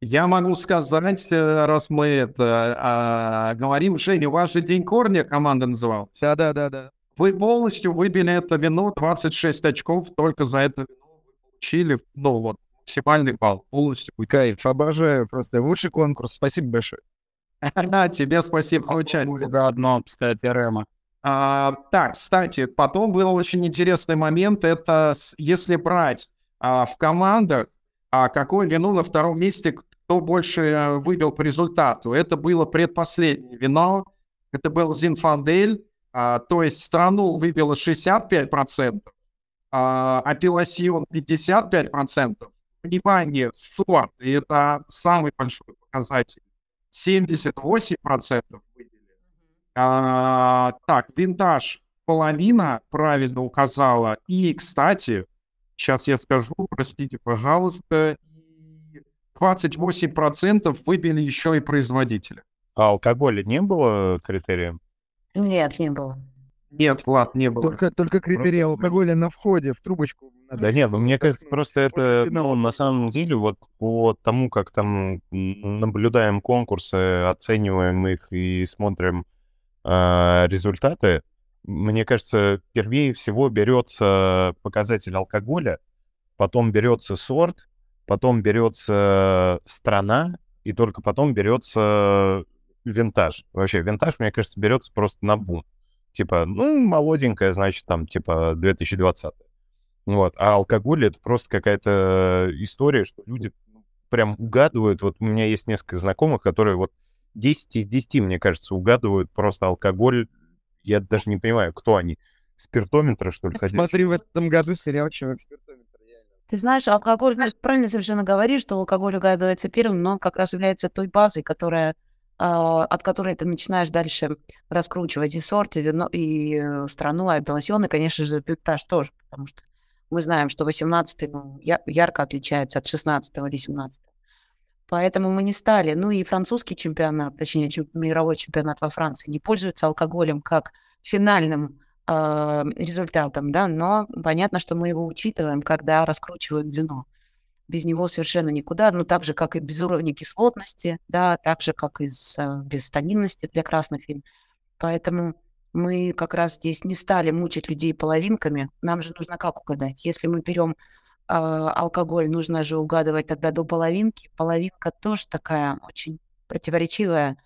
Speaker 1: Я могу сказать, э, раз мы это а, говорим, Женя, ваш же День корня команда называлась.
Speaker 4: Да, да, да, да.
Speaker 1: Вы полностью выбили это вино, 26 очков, только за это вино вы получили, ну вот, максимальный балл, полностью.
Speaker 4: Кайф, обожаю просто. Лучший конкурс, спасибо большое.
Speaker 1: Тебе спасибо за участие.
Speaker 6: Одно, кстати, Рема.
Speaker 1: А, так, кстати, потом был очень интересный момент. Это если брать а, в командах, а какое вино на втором месте, кто больше а, выбил по результату. Это было предпоследнее вино. Это был Зинфандель. А, то есть страну выбило 65%, а апелласьон 55%. Внимание, сорт, и это самый большой показатель. 78% выбили. А, так, винтаж половина правильно указала. И, кстати, сейчас я скажу, простите, пожалуйста, 28% выбили еще и производителя.
Speaker 3: А алкоголя не было критерием?
Speaker 5: Нет, не было.
Speaker 1: Нет, Влад, не было.
Speaker 4: Только, только критерий алкоголя на входе в трубочку.
Speaker 3: Да нет, ну мне кажется, просто это, ну, на самом деле, вот по тому, как там наблюдаем конкурсы, оцениваем их и смотрим э, результаты, мне кажется, первее всего берется показатель алкоголя, потом берется сорт, потом берется страна, и только потом берется винтаж. Вообще, винтаж, мне кажется, берется просто на бум. Типа, ну, молоденькая, значит, там, типа, 2020. Вот. А алкоголь — это просто какая-то история, что люди прям угадывают. Вот у меня есть несколько знакомых, которые вот 10 из 10, мне кажется, угадывают просто алкоголь. Я даже не понимаю, кто они. Спиртометры, что ли,
Speaker 4: ходят? Смотри, в этом году сериал «Человек спиртометр».
Speaker 5: Ты знаешь, алкоголь, знаешь, правильно совершенно говоришь, что алкоголь угадывается первым, но он как раз является той базой, которая, э, от которой ты начинаешь дальше раскручивать и сорт, и, вино, и э, страну, и апелласьон, и, конечно же, пиктаж тоже, потому что мы знаем, что 18-й ну, ярко отличается от 16 или 17 -го. Поэтому мы не стали. Ну и французский чемпионат, точнее, мировой чемпионат во Франции, не пользуется алкоголем как финальным э, результатом, да, но понятно, что мы его учитываем, когда раскручиваем вино. Без него совершенно никуда, ну так же, как и без уровня кислотности, да, так же, как и с, э, без тонинности для красных вин. Поэтому мы как раз здесь не стали мучить людей половинками. Нам же нужно как угадать? Если мы берем а, алкоголь нужно же угадывать тогда до половинки. Половинка тоже такая очень противоречивая,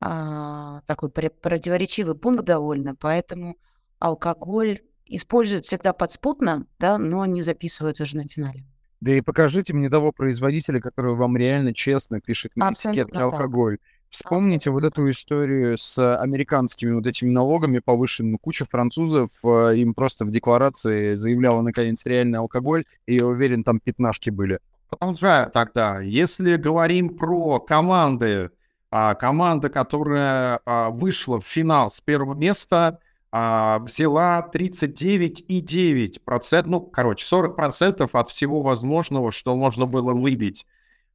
Speaker 5: а, такой противоречивый пункт довольно, поэтому алкоголь используют всегда подспутно, да, но не записывают уже на финале.
Speaker 4: Да и покажите мне того производителя, который вам реально честно пишет на этикетке алкоголь. Вспомните вот эту историю с американскими вот этими налогами повышенными. Куча французов, э, им просто в декларации заявляла наконец реальный алкоголь, и я уверен, там пятнашки были.
Speaker 1: Продолжаю тогда. Если говорим про команды, а, команда, которая а, вышла в финал с первого места, а, взяла 39,9%, ну, короче, 40% от всего возможного, что можно было выбить.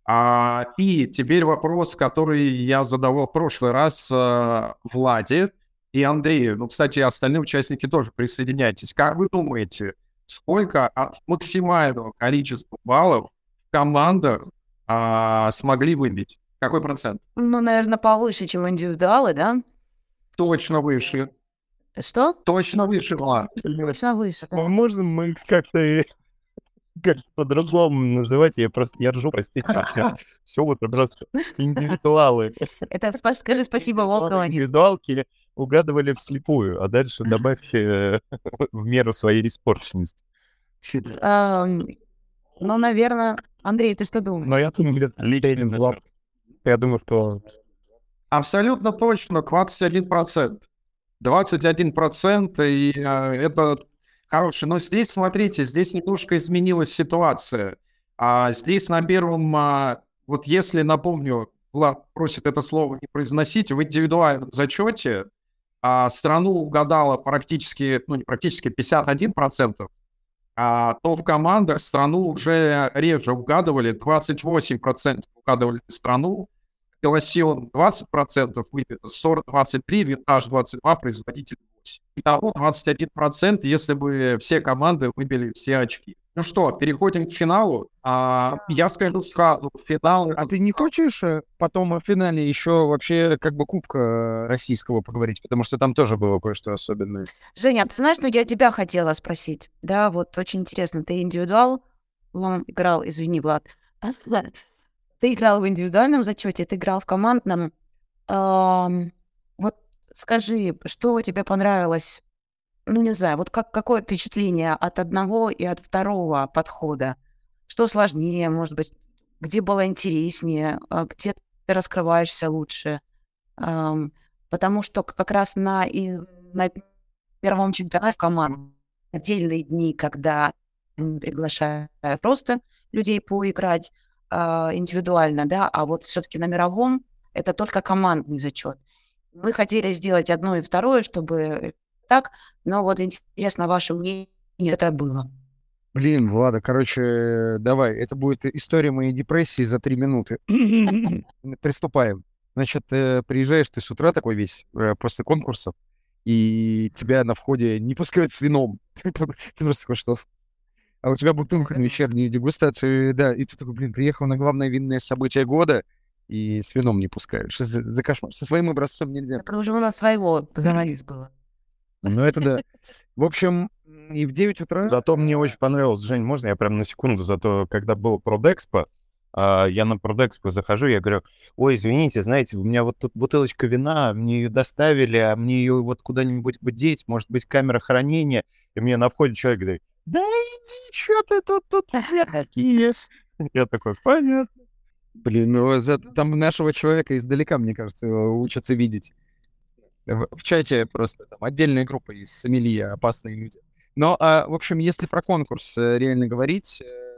Speaker 1: А, и теперь вопрос, который я задавал в прошлый раз а, Владе и Андрею. Ну, кстати, остальные участники тоже присоединяйтесь. Как вы думаете, сколько от максимального количества баллов команда а, смогли выбить? Какой процент?
Speaker 5: Ну, наверное, повыше, чем индивидуалы, да?
Speaker 1: Точно выше.
Speaker 5: Что?
Speaker 1: Точно выше, Влад.
Speaker 5: Точно выше, да.
Speaker 3: Можно мы как-то как-то по-другому называть? Я просто, я ржу, простите. Все вот просто индивидуалы.
Speaker 5: Это скажи спасибо Волкову.
Speaker 3: Индивидуалки угадывали вслепую, а дальше добавьте э, в меру своей испорченности.
Speaker 5: Ну, наверное, Андрей, ты что думаешь?
Speaker 6: Но я думаю, где-то. Я думаю, что
Speaker 1: Абсолютно точно, 21%. 21% и э, это хороший. Но здесь, смотрите, здесь немножко изменилась ситуация. А здесь на первом, а, вот если, напомню, Влад просит это слово не произносить, в индивидуальном зачете а, страну угадала практически, ну не практически, 51%, а, то в командах страну уже реже угадывали, 28% угадывали страну, Пелосион 20%, выпито 40-23, винтаж 22, производитель 8. Итого 21%, если бы все команды выбили все очки. Ну что, переходим к финалу. А, я скажу сразу, финал...
Speaker 4: А ты не хочешь э, потом о финале еще вообще как бы Кубка российского поговорить? Потому что там тоже было кое-что особенное.
Speaker 5: Женя, а ты знаешь, ну я тебя хотела спросить. Да, вот очень интересно. Ты индивидуал Влад, играл, извини, Влад. Ты играл в индивидуальном зачете, ты играл в командном. Скажи, что тебе понравилось? Ну, не знаю, вот как, какое впечатление от одного и от второго подхода? Что сложнее, может быть, где было интереснее, а где ты раскрываешься лучше? Потому что как раз на, и, на первом чемпионате в команду отдельные дни, когда м, приглашаю просто людей поиграть а, индивидуально, да, а вот все-таки на мировом это только командный зачет. Мы хотели сделать одно и второе, чтобы так, но вот интересно ваше мнение, это было.
Speaker 4: Блин, Влада, короче, давай, это будет история моей депрессии за три минуты. Приступаем. Значит, э, приезжаешь ты с утра такой весь э, после конкурсов, и тебя на входе не пускают с вином. Ты просто такой, что? А у тебя бутылка на вечерней дегустации, да, и ты такой, блин, приехал на главное винное событие года, и с вином не пускают. Что за, за кошмар? Со своим образцом нельзя.
Speaker 5: Так уже у нас своего завались было.
Speaker 4: Ну, это да. В общем, и в 9 утра...
Speaker 3: Зато мне очень понравилось, Жень, можно я прям на секунду, зато когда был Продэкспо, а, я на Продэкспо захожу, я говорю, ой, извините, знаете, у меня вот тут бутылочка вина, мне ее доставили, а мне ее вот куда-нибудь бы деть, может быть, камера хранения. И мне на входе человек говорит, да иди, что ты тут, тут какие. Я такой, понятно.
Speaker 4: Блин, ну за- там нашего человека издалека, мне кажется, учатся видеть. В, в чате просто там отдельная группа из сомелье, опасные люди. Но, а, в общем, если про конкурс э, реально говорить, э,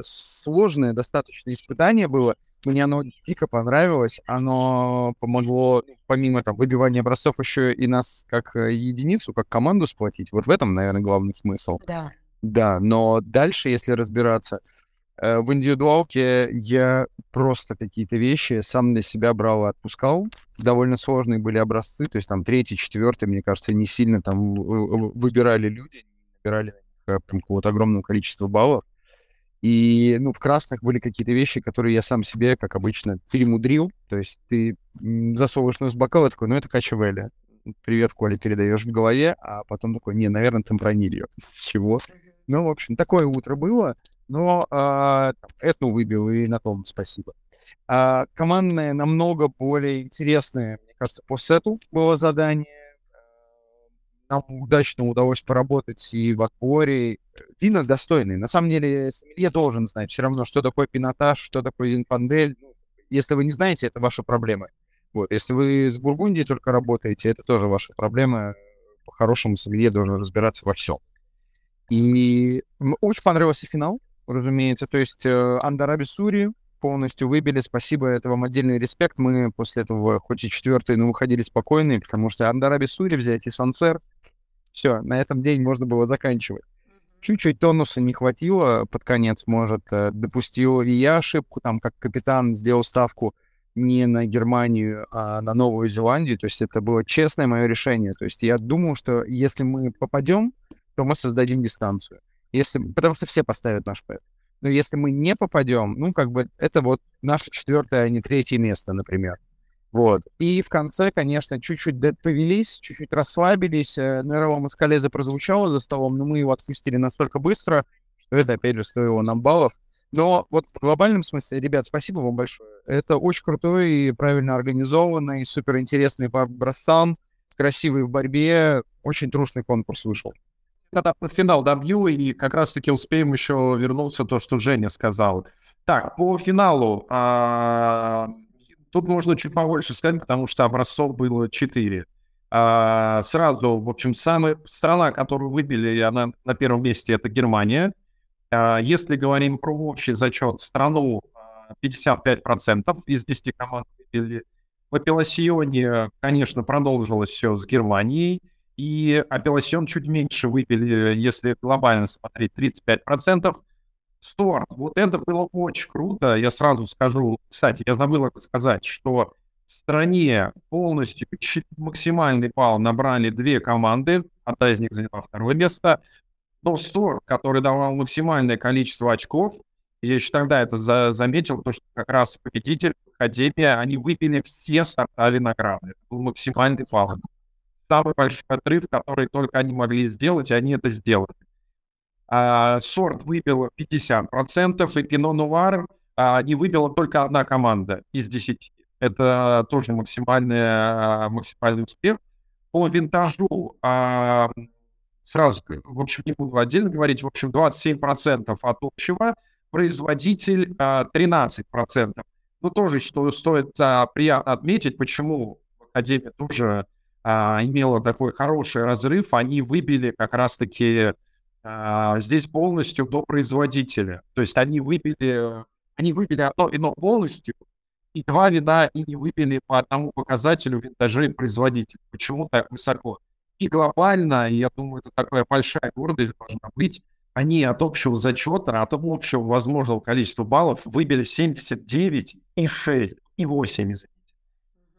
Speaker 4: сложное достаточно испытание было. Мне оно дико понравилось. Оно помогло, ну, помимо там выбивания образцов, еще и нас как э, единицу, как команду сплотить. Вот в этом, наверное, главный смысл.
Speaker 5: Да.
Speaker 4: Да, но дальше, если разбираться, э, в индивидуалке я просто какие-то вещи сам для себя брал и отпускал. Довольно сложные были образцы, то есть там третий, четвертый, мне кажется, не сильно там выбирали люди, набирали э, прям какого-то огромного количества баллов. И, ну, в красных были какие-то вещи, которые я сам себе, как обычно, перемудрил. То есть ты засовываешь нос в бокал и такой, ну, это качевеля. Привет, Коля, передаешь в голове, а потом такой, не, наверное, темпранильо. С чего? Ну, в общем, такое утро было, но там, этну выбил, и на том спасибо. А, командное намного более интересное, мне кажется, по сету было задание. Нам удачно удалось поработать и в отборе. Вина достойные. На самом деле, сомелье должен знать все равно, что такое пинотаж, что такое инфандель. Ну, Если вы не знаете, это ваша проблема. Вот, если вы с Бургундией только работаете, это тоже ваша проблема. По-хорошему, сомелье должен разбираться во всем. И очень понравился финал, разумеется. То есть э, Андараби Сури полностью выбили. Спасибо, это вам отдельный респект. Мы после этого, хоть и четвертый, но выходили спокойные, потому что Андараби Сури взять и Сансер. Все, на этом день можно было заканчивать. Чуть-чуть тонуса не хватило под конец, может, э, допустил и я ошибку, там, как капитан сделал ставку не на Германию, а на Новую Зеландию. То есть это было честное мое решение. То есть я думал, что если мы попадем, то мы создадим дистанцию. Если, потому что все поставят наш пэт. Но если мы не попадем, ну, как бы это вот наше четвертое, а не третье место, например. Вот. И в конце, конечно, чуть-чуть повелись, чуть-чуть расслабились. Э, Нерова Маскалеза прозвучало за столом, но мы его отпустили настолько быстро, что это, опять же, стоило нам баллов. Но вот в глобальном смысле, ребят, спасибо вам большое. Это очень крутой и правильно организованный, суперинтересный по образцам, красивый в борьбе, очень трушный конкурс вышел.
Speaker 1: Когда под финал добью, и как раз-таки успеем еще вернуться то, что Женя сказал. Так, по финалу, а, тут можно чуть побольше сказать, потому что образцов было 4. А, сразу, в общем, самая страна, которую выбили, она на первом месте, это Германия. А, если говорим про общий зачет, страну 55% а, из 10 команд выбили. В апелласионе, конечно, продолжилось все с Германией, и апелласион чуть меньше выпили, если глобально смотреть, 35%. Стюарт, вот это было очень круто, я сразу скажу, кстати, я забыл это сказать, что в стране полностью максимальный балл набрали две команды, одна из них заняла второе место, но Стор, который давал максимальное количество очков, я еще тогда это за заметил, то, что как раз победитель Академия, они выпили все сорта винограда. Это был максимальный фал. Самый большой отрыв, который только они могли сделать, и они это сделали. А, сорт выпил 50%, и Пино Нуар а, не выбила только одна команда из 10. Это тоже максимальный, а, максимальный успех. По винтажу а, сразу, в общем, не буду отдельно говорить, в общем, 27% от общего, производитель а, 13%. Ну, тоже, что стоит а, приятно отметить, почему Академия тоже а, имела такой хороший разрыв, они выбили как раз-таки а, здесь полностью до производителя. То есть они выбили, они выбили одно вино полностью, и два вина и не выбили по одному показателю винтажей производителя. Почему так высоко? И глобально, я думаю, это такая большая гордость должна быть, они от общего зачета, от общего возможного количества баллов выбили 79 и 6, и 8, извините.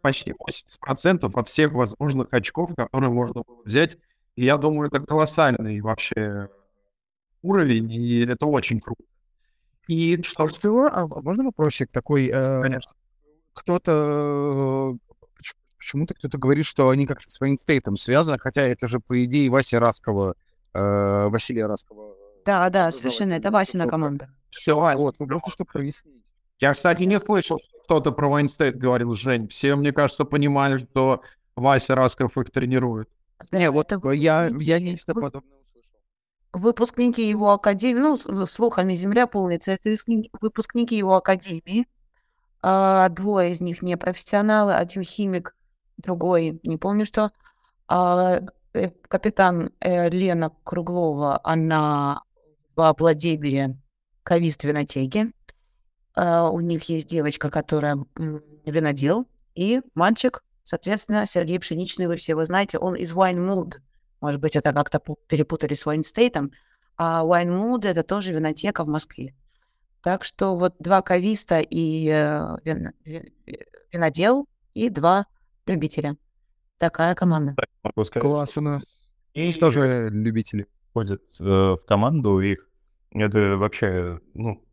Speaker 1: Почти 80% от всех возможных очков, которые можно было взять. И я думаю, это колоссальный вообще уровень, и это очень круто.
Speaker 4: И что ж, а можно вопросик такой? Э, Конечно. Кто-то почему-то кто-то говорит, что они как-то с Вейнстейтом связаны, хотя это же, по идее, Вася Раскова, э, Василия Раскова.
Speaker 5: Да, да, совершенно, это Васина команда.
Speaker 4: Все, вот, ну просто чтобы прояснить.
Speaker 1: Я, кстати, не слышал, что кто-то про Вайнстейт говорил, Жень. Все, мне кажется, понимали, что Вася Расков их тренирует.
Speaker 4: Не, вот я, я нечто подобное услышал.
Speaker 5: Выпускники его академии, ну, слухами земля полнится, это выпускники его академии. А, двое из них не профессионалы, один химик, другой, не помню что. А, э, капитан э, Лена Круглова, она в Владимире кавист винотеки. А, у них есть девочка, которая винодел, и мальчик, соответственно, Сергей Пшеничный, вы все его знаете, он из Wine Mood. Может быть, это как-то перепутали с Wine State. А Wine Mood — это тоже винотека в Москве. Так что вот два кависта и э, вин, винодел, и два любителя. Такая команда.
Speaker 4: Класс у нас. Есть тоже любители.
Speaker 3: Ходят э, в команду, их это вообще, ну,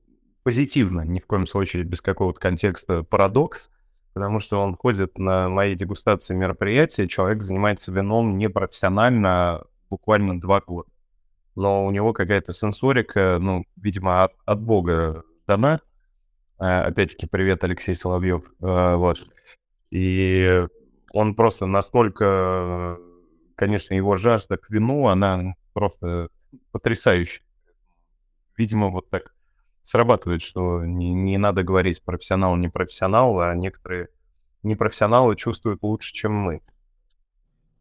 Speaker 3: позитивно, ни в коем случае без какого-то контекста парадокс, потому что он ходит на мои дегустации мероприятия, человек занимается вином непрофессионально буквально два года. Но у него какая-то сенсорика, ну, видимо, от, от бога дана. Э, опять-таки, привет, Алексей Соловьев. Э, вот. И он просто настолько, конечно, его жажда к вину, она просто потрясающая. Видимо, вот так срабатывает, что не, не надо говорить профессионал, не профессионал, а некоторые непрофессионалы чувствуют лучше, чем мы.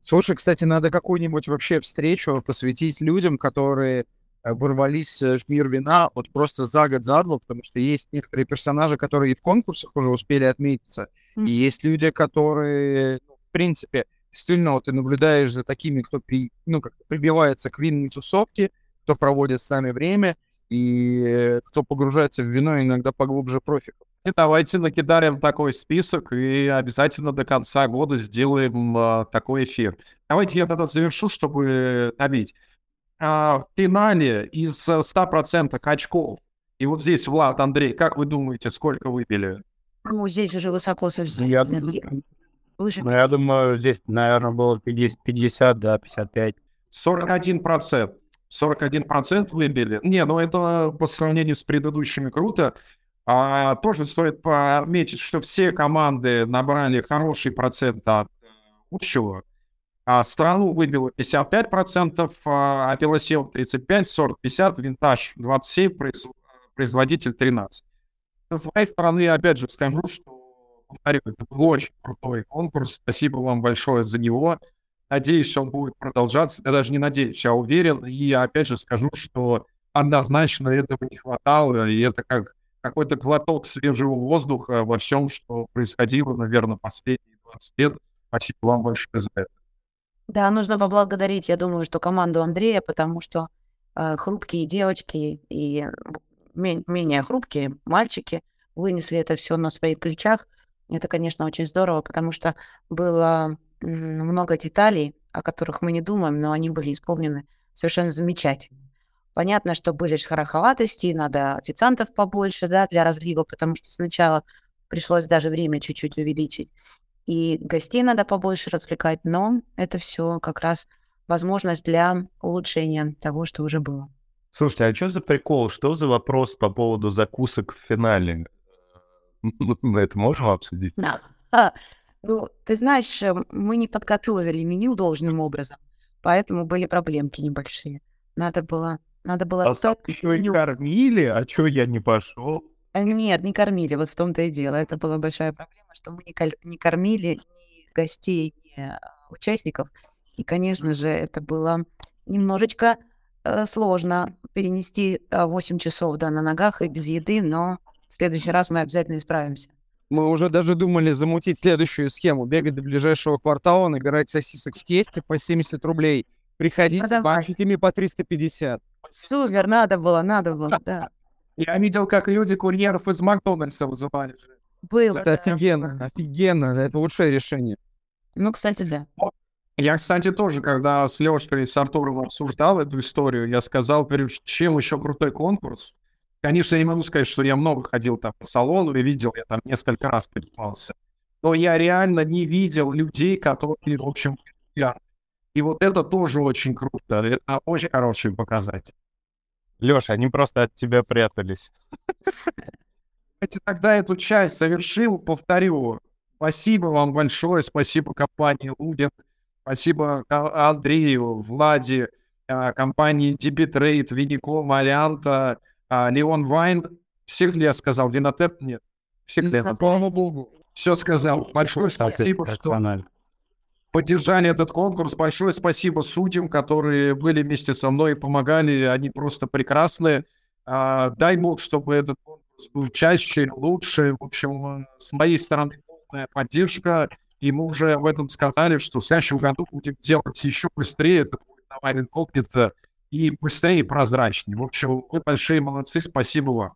Speaker 4: Слушай, кстати, надо какую-нибудь вообще встречу посвятить людям, которые э, ворвались э, в мир вина вот просто за год за два, потому что есть некоторые персонажи, которые и в конкурсах уже успели отметиться,
Speaker 5: Мгм.
Speaker 4: и есть люди, которые, ну, в принципе, действительно, вот ты наблюдаешь за такими, кто при, ну, как прибивается к винной тусовке, кто проводит с нами время, и э, кто погружается в вино иногда поглубже профиков.
Speaker 1: И давайте накидаем такой список и обязательно до конца года сделаем а, такой эфир. Давайте я тогда завершу, чтобы набить. А, в финале из э, 100% очков, и вот здесь, Влад, Андрей, как вы думаете, сколько выпили?
Speaker 5: Ну, здесь уже высоко совсем.
Speaker 6: Я,
Speaker 5: Выше
Speaker 6: ну, я думаю, здесь, наверное, было 50, 50 да, 55.
Speaker 1: 41%. 41% выбили. Не, ну это по сравнению с предыдущими круто. А, тоже стоит отметить, что все команды набрали хороший процент от э, общего. А страну выбило 55%, а Апелласил 35%, сорт 50%, Винтаж 27%, произ- производитель 13%. Со своей стороны, опять же, скажу, что, это был очень крутой конкурс. Спасибо вам большое за него. Надеюсь, он будет продолжаться. Я даже не надеюсь, я уверен. И опять же скажу, что однозначно этого не хватало. И это как какой-то глоток свежего воздуха во всем, что происходило, наверное, последние 20 лет. Спасибо вам большое за это.
Speaker 5: Да, нужно поблагодарить, я думаю, что команду Андрея, потому что э, хрупкие девочки и ме- менее хрупкие мальчики вынесли это все на своих плечах. Это, конечно, очень здорово, потому что было много деталей, о которых мы не думаем, но они были исполнены совершенно замечательно. Понятно, что были шероховатости, надо официантов побольше, да, для разлива, потому что сначала пришлось даже время чуть-чуть увеличить. И гостей надо побольше развлекать, но это все как раз возможность для улучшения того, что уже было.
Speaker 3: Слушайте, а что за прикол? Что за вопрос по поводу закусок в финале? Мы это можем обсудить?
Speaker 5: Ну, ты знаешь, э, мы не подготовили меню должным образом, поэтому были проблемки небольшие. Надо было, надо было...
Speaker 3: А так еще и кормили, а чё я не пошел?
Speaker 5: Э, Нет, не кормили, вот в том-то и дело. Это была большая проблема, что мы не, не кормили ни гостей, ни а, участников. И, конечно же, это было немножечко э, сложно перенести а, 8 часов да, на ногах и без еды, но в следующий раз мы обязательно исправимся.
Speaker 4: Мы уже даже думали замутить следующую схему. Бегать до ближайшего квартала, набирать сосисок в тесте по 70 рублей. Приходите,
Speaker 5: Продавать.
Speaker 4: бачите ими по 350.
Speaker 5: Супер, надо было, надо было, да.
Speaker 1: Я видел, как люди курьеров из Макдональдса вызывали.
Speaker 5: Было.
Speaker 4: Это
Speaker 5: да.
Speaker 4: офигенно, офигенно. Это лучшее решение.
Speaker 5: Ну, кстати, да.
Speaker 1: Я, кстати, тоже, когда с Лешей и с Артуром обсуждал эту историю, я сказал, говорю, чем еще крутой конкурс. Конечно, я не могу сказать, что я много ходил там по салону и видел, я там несколько раз поднимался. Но я реально не видел людей, которые, в общем. И вот это тоже очень круто. Это очень хороший показатель.
Speaker 3: Леша, они просто от тебя прятались.
Speaker 1: Давайте тогда эту часть завершил, повторю. Спасибо вам большое, спасибо компании Лудин, спасибо а- Андрею, Владе, а, компании Debitrade, Виником, Алианта, а, Леон Вайн. Всех ли я сказал? Винотеп? Нет. Всех ли я
Speaker 4: Слава богу.
Speaker 1: Все сказал. Большое спасибо, что поддержали этот конкурс. Большое спасибо судьям, которые были вместе со мной и помогали. Они просто прекрасные. А, дай бог, чтобы этот конкурс был чаще, лучше. В общем, с моей стороны полная поддержка. И мы уже в этом сказали, что в следующем году будем делать еще быстрее. Это будет на Вайн Инкогнито и быстрее, и прозрачнее. В общем, вы большие молодцы. Спасибо вам.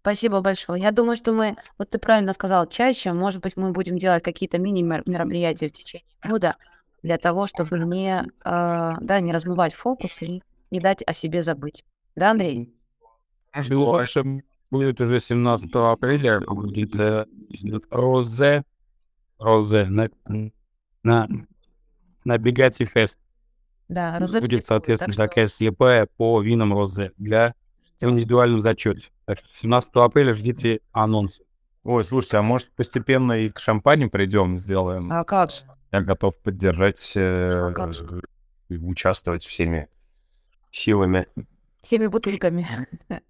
Speaker 5: Спасибо большое. Я думаю, что мы, вот ты правильно сказал, чаще, может быть, мы будем делать какие-то мини-мероприятия в течение года для того, чтобы не, а, да, не размывать фокус и не дать о себе забыть. Да, Андрей?
Speaker 6: Дальше будет уже 17 апреля, будет э, Розе, Розе на, на, на Бегати Фест.
Speaker 5: Да, Роза
Speaker 6: Будет, соответственно,
Speaker 5: так что
Speaker 6: такая СЕП по винам Розе для в индивидуальном зачете. Так что 17 апреля ждите анонсы.
Speaker 3: Ой, слушайте, а может постепенно и к шампаню придем, сделаем?
Speaker 5: А как же?
Speaker 3: Я готов поддержать, э,
Speaker 5: А
Speaker 3: и участвовать всеми силами.
Speaker 5: Всеми бутылками.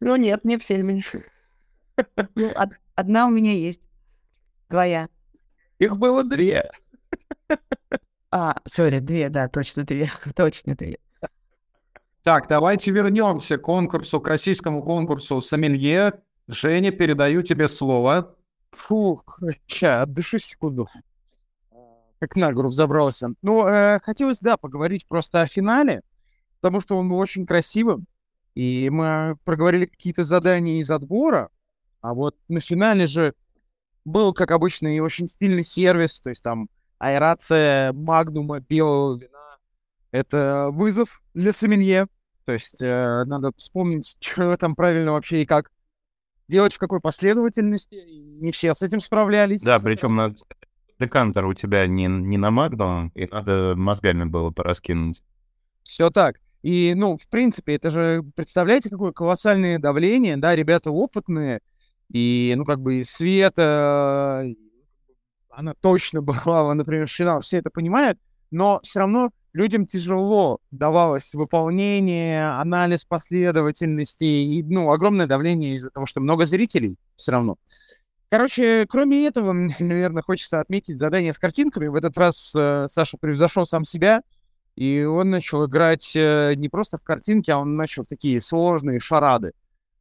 Speaker 2: Ну нет, не всеми.
Speaker 5: Ну, од- одна у меня есть. Твоя.
Speaker 4: Их было две.
Speaker 5: А, сори, две, да, точно две, точно две.
Speaker 1: Так, давайте вернемся к конкурсу, к российскому конкурсу «Сомелье». Женя, передаю тебе слово.
Speaker 4: Фух, ща, отдышу секунду. Как на гору взобрался. Ну, э, хотелось, да, поговорить просто о финале, потому что он был очень красивым. И мы проговорили какие-то задания из отбора, а вот на финале же был, как обычно, и очень стильный сервис, то есть там аэрация магнума белого вина. Это вызов для сомелье, то есть э, надо вспомнить, что там правильно вообще и как делать, в какой последовательности. Не все с этим справлялись.
Speaker 3: Да, причем на декантер у тебя не, не на магну, и надо мозгами было пораскинуть.
Speaker 4: Все так. И, ну, в принципе, это же, представляете, какое колоссальное давление, да, ребята опытные, и, ну, как бы, и Света, она точно была, например, в финал, все это понимают, но все равно людям тяжело давалось выполнение, анализ последовательности и, ну, огромное давление из-за того, что много зрителей все равно. Короче, кроме этого, наверное, хочется отметить задание с картинками. В этот раз э, Саша превзошел сам себя, и он начал играть э, не просто в картинки, а он начал в такие сложные шарады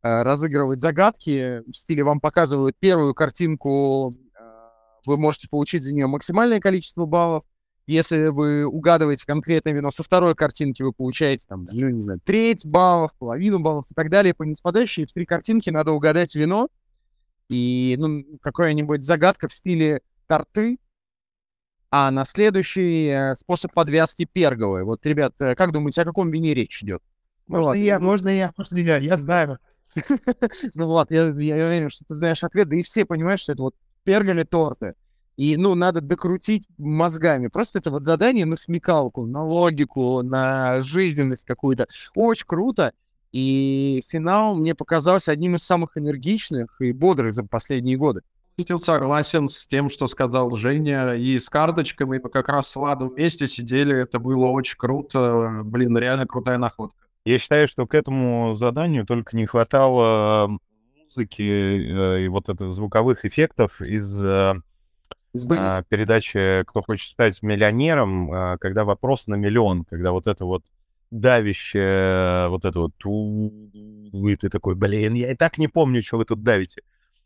Speaker 4: э, разыгрывать загадки. В стиле вам показывают первую картинку, вы можете получить за нее максимальное количество баллов. Если вы угадываете конкретное вино со второй картинки, вы получаете там, ну, не знаю, треть баллов, половину баллов и так далее. По неспадающей в три картинки надо угадать вино. И ну, какая-нибудь загадка в стиле торты, а на следующий э, способ подвязки перговый. Вот, ребят, э, как думаете, о каком вине речь идет?
Speaker 6: Ну, можно ладно. я, можно я, можно я, я знаю.
Speaker 4: ну, я, я уверен, что ты знаешь ответ, да и все понимают, что это вот перголи торты. И, ну, надо докрутить мозгами. Просто это вот задание на смекалку, на логику, на жизненность какую-то. Очень круто. И финал мне показался одним из самых энергичных и бодрых за последние годы
Speaker 1: согласен с тем, что сказал Женя. И с карточками мы как раз с Владом вместе сидели. Это было очень круто. Блин, реально крутая находка.
Speaker 3: Я считаю, что к этому заданию только не хватало музыки э, и вот это звуковых эффектов из э, а, передачи «Кто хочет стать миллионером», а, когда вопрос на миллион, когда вот это вот давящее, вот это вот и ты такой, блин, я и так не помню, что вы тут давите.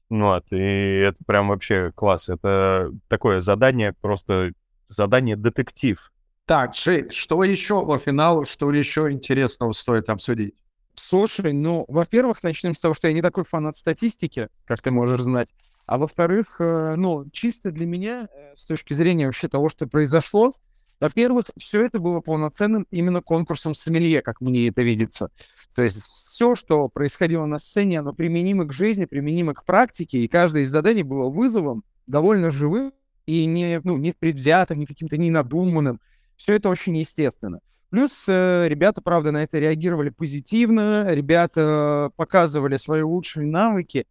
Speaker 3: Вот, и это прям вообще класс. Это такое задание, просто задание детектив.
Speaker 1: Так, Жень, что еще по финалу, что еще интересного стоит обсудить?
Speaker 4: Слушай, ну, во-первых, начнем с того, что я не такой фанат статистики, как ты можешь знать. А во-вторых, э, ну, чисто для меня, э, с точки зрения вообще того, что произошло, во-первых, все это было полноценным именно конкурсом сомелье, как мне это видится. То есть все, что происходило на сцене, оно применимо к жизни, применимо к практике, и каждое из заданий было вызовом, довольно живым и не, ну, не предвзятым, не каким-то ненадуманным. Все это очень естественно. Плюс э, ребята, правда, на это реагировали позитивно, ребята показывали свои лучшие навыки,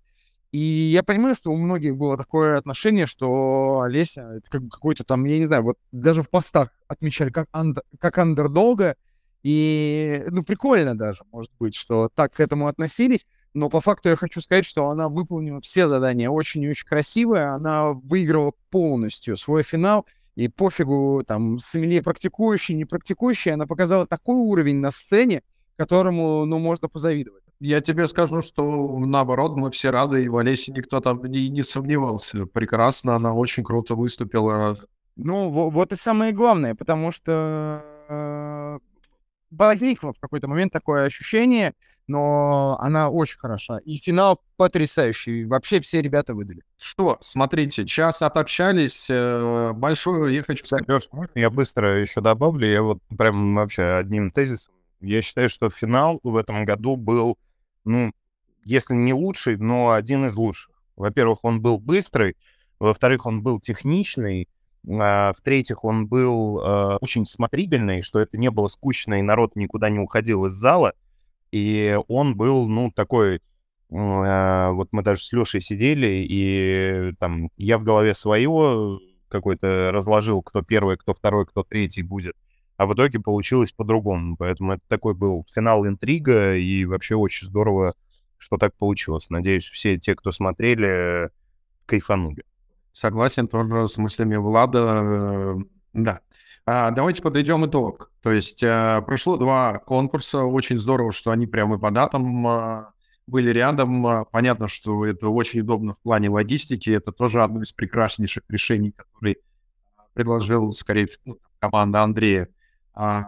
Speaker 4: и я понимаю, что у многих было такое отношение, что Олеся, это как какой-то там, я не знаю, вот даже в постах отмечали как, анд, как андердога, и, ну, прикольно даже, может быть, что так к этому относились, но по факту я хочу сказать, что она выполнила все задания очень и очень красивая, она выиграла полностью свой финал, и пофигу, там, сомелье практикующий, не практикующий, она показала такой уровень на сцене, которому, ну, можно позавидовать.
Speaker 1: Я тебе скажу, что наоборот, мы все рады, и в Олесе никто там не, не сомневался. Прекрасно, она очень круто выступила.
Speaker 4: Ну, вот и самое главное, потому что э, возникло в какой-то момент такое ощущение, но она очень хороша. И финал потрясающий. Вообще все ребята выдали.
Speaker 1: Что, смотрите, час отобщались. Э, большое, я хочу сказать...
Speaker 3: Леш, я быстро еще добавлю. Я вот прям вообще одним тезисом я считаю, что финал в этом году был, ну, если не лучший, но один из лучших. Во-первых, он был быстрый, во-вторых, он был техничный, а, в-третьих, он был э, очень смотрибельный, что это не было скучно, и народ никуда не уходил из зала. И он был, ну, такой... Э, вот мы даже с Лешей сидели, и там я в голове свое какой-то разложил, кто первый, кто второй, кто третий будет а в итоге получилось по-другому. Поэтому это такой был финал интрига, и вообще очень здорово, что так получилось. Надеюсь, все те, кто смотрели, кайфанули.
Speaker 1: Согласен тоже с мыслями Влада. э, Да. А, давайте подведем итог. То есть э, прошло два конкурса. Очень здорово, что они прямо по датам э, были рядом. А, Понятно, что это очень удобно в плане логистики. Это тоже одно из прекраснейших решений, которые предложил, скорее всего, команда Андрея. А,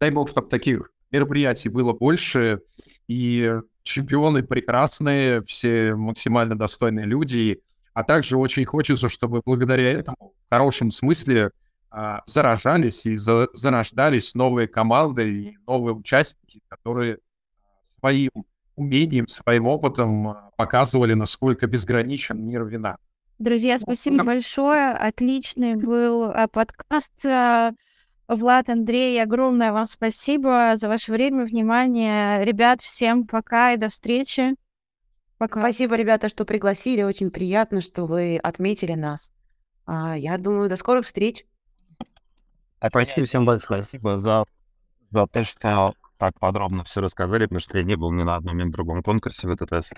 Speaker 1: дай бог, чтобы таких мероприятий было больше, и чемпионы прекрасные, все максимально достойные люди, а также очень хочется, чтобы благодаря этому, в хорошем смысле, а, заражались и за- зарождались новые команды и новые участники, которые своим умением, своим опытом а, показывали, насколько безграничен мир вина.
Speaker 2: Друзья, спасибо большое. Отличный был а, подкаст. Влад, Андрей, огромное вам спасибо за ваше время, внимание. Ребят, всем пока и до встречи. Пока.
Speaker 5: Спасибо, ребята, что пригласили. Очень приятно, что вы отметили нас. Я думаю, до скорых встреч.
Speaker 6: Спасибо всем большое.
Speaker 3: Спасибо за, за то, что так подробно все рассказали, потому что я не был ни на одном ни на другом конкурсе в этот раз.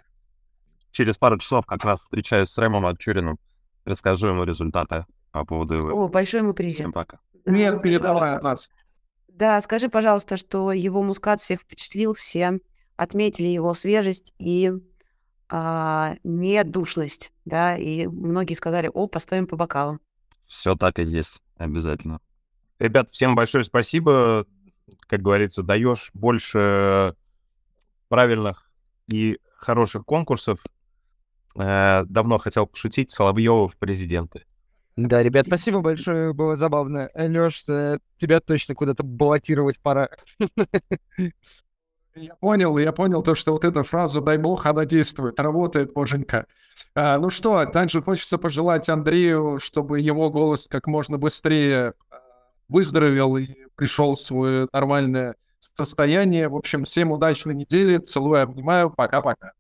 Speaker 3: Через пару часов как раз встречаюсь с Рэмом Отчуриным, расскажу ему результаты по поводу его.
Speaker 5: О, большой ему привет.
Speaker 3: Всем пока.
Speaker 1: Нет, передавай от нас.
Speaker 5: Да, скажи, пожалуйста, что его мускат всех впечатлил, все отметили его свежесть и а, недушность, да, и многие сказали, о, поставим по бокалам.
Speaker 3: Все так и есть, обязательно. Ребят, всем большое спасибо. Как говорится, даешь больше правильных и хороших конкурсов. Э, давно хотел пошутить, Соловьева в президенты.
Speaker 4: Да, ребят, спасибо большое, было забавно. Леш, тебя точно куда-то баллотировать пора.
Speaker 1: Я понял, я понял то, что вот эта фраза «дай бог», она действует, работает, боженька. А, ну что, также хочется пожелать Андрею, чтобы его голос как можно быстрее а, выздоровел и пришел в свое нормальное состояние. В общем, всем удачной недели, целую, обнимаю, пока-пока.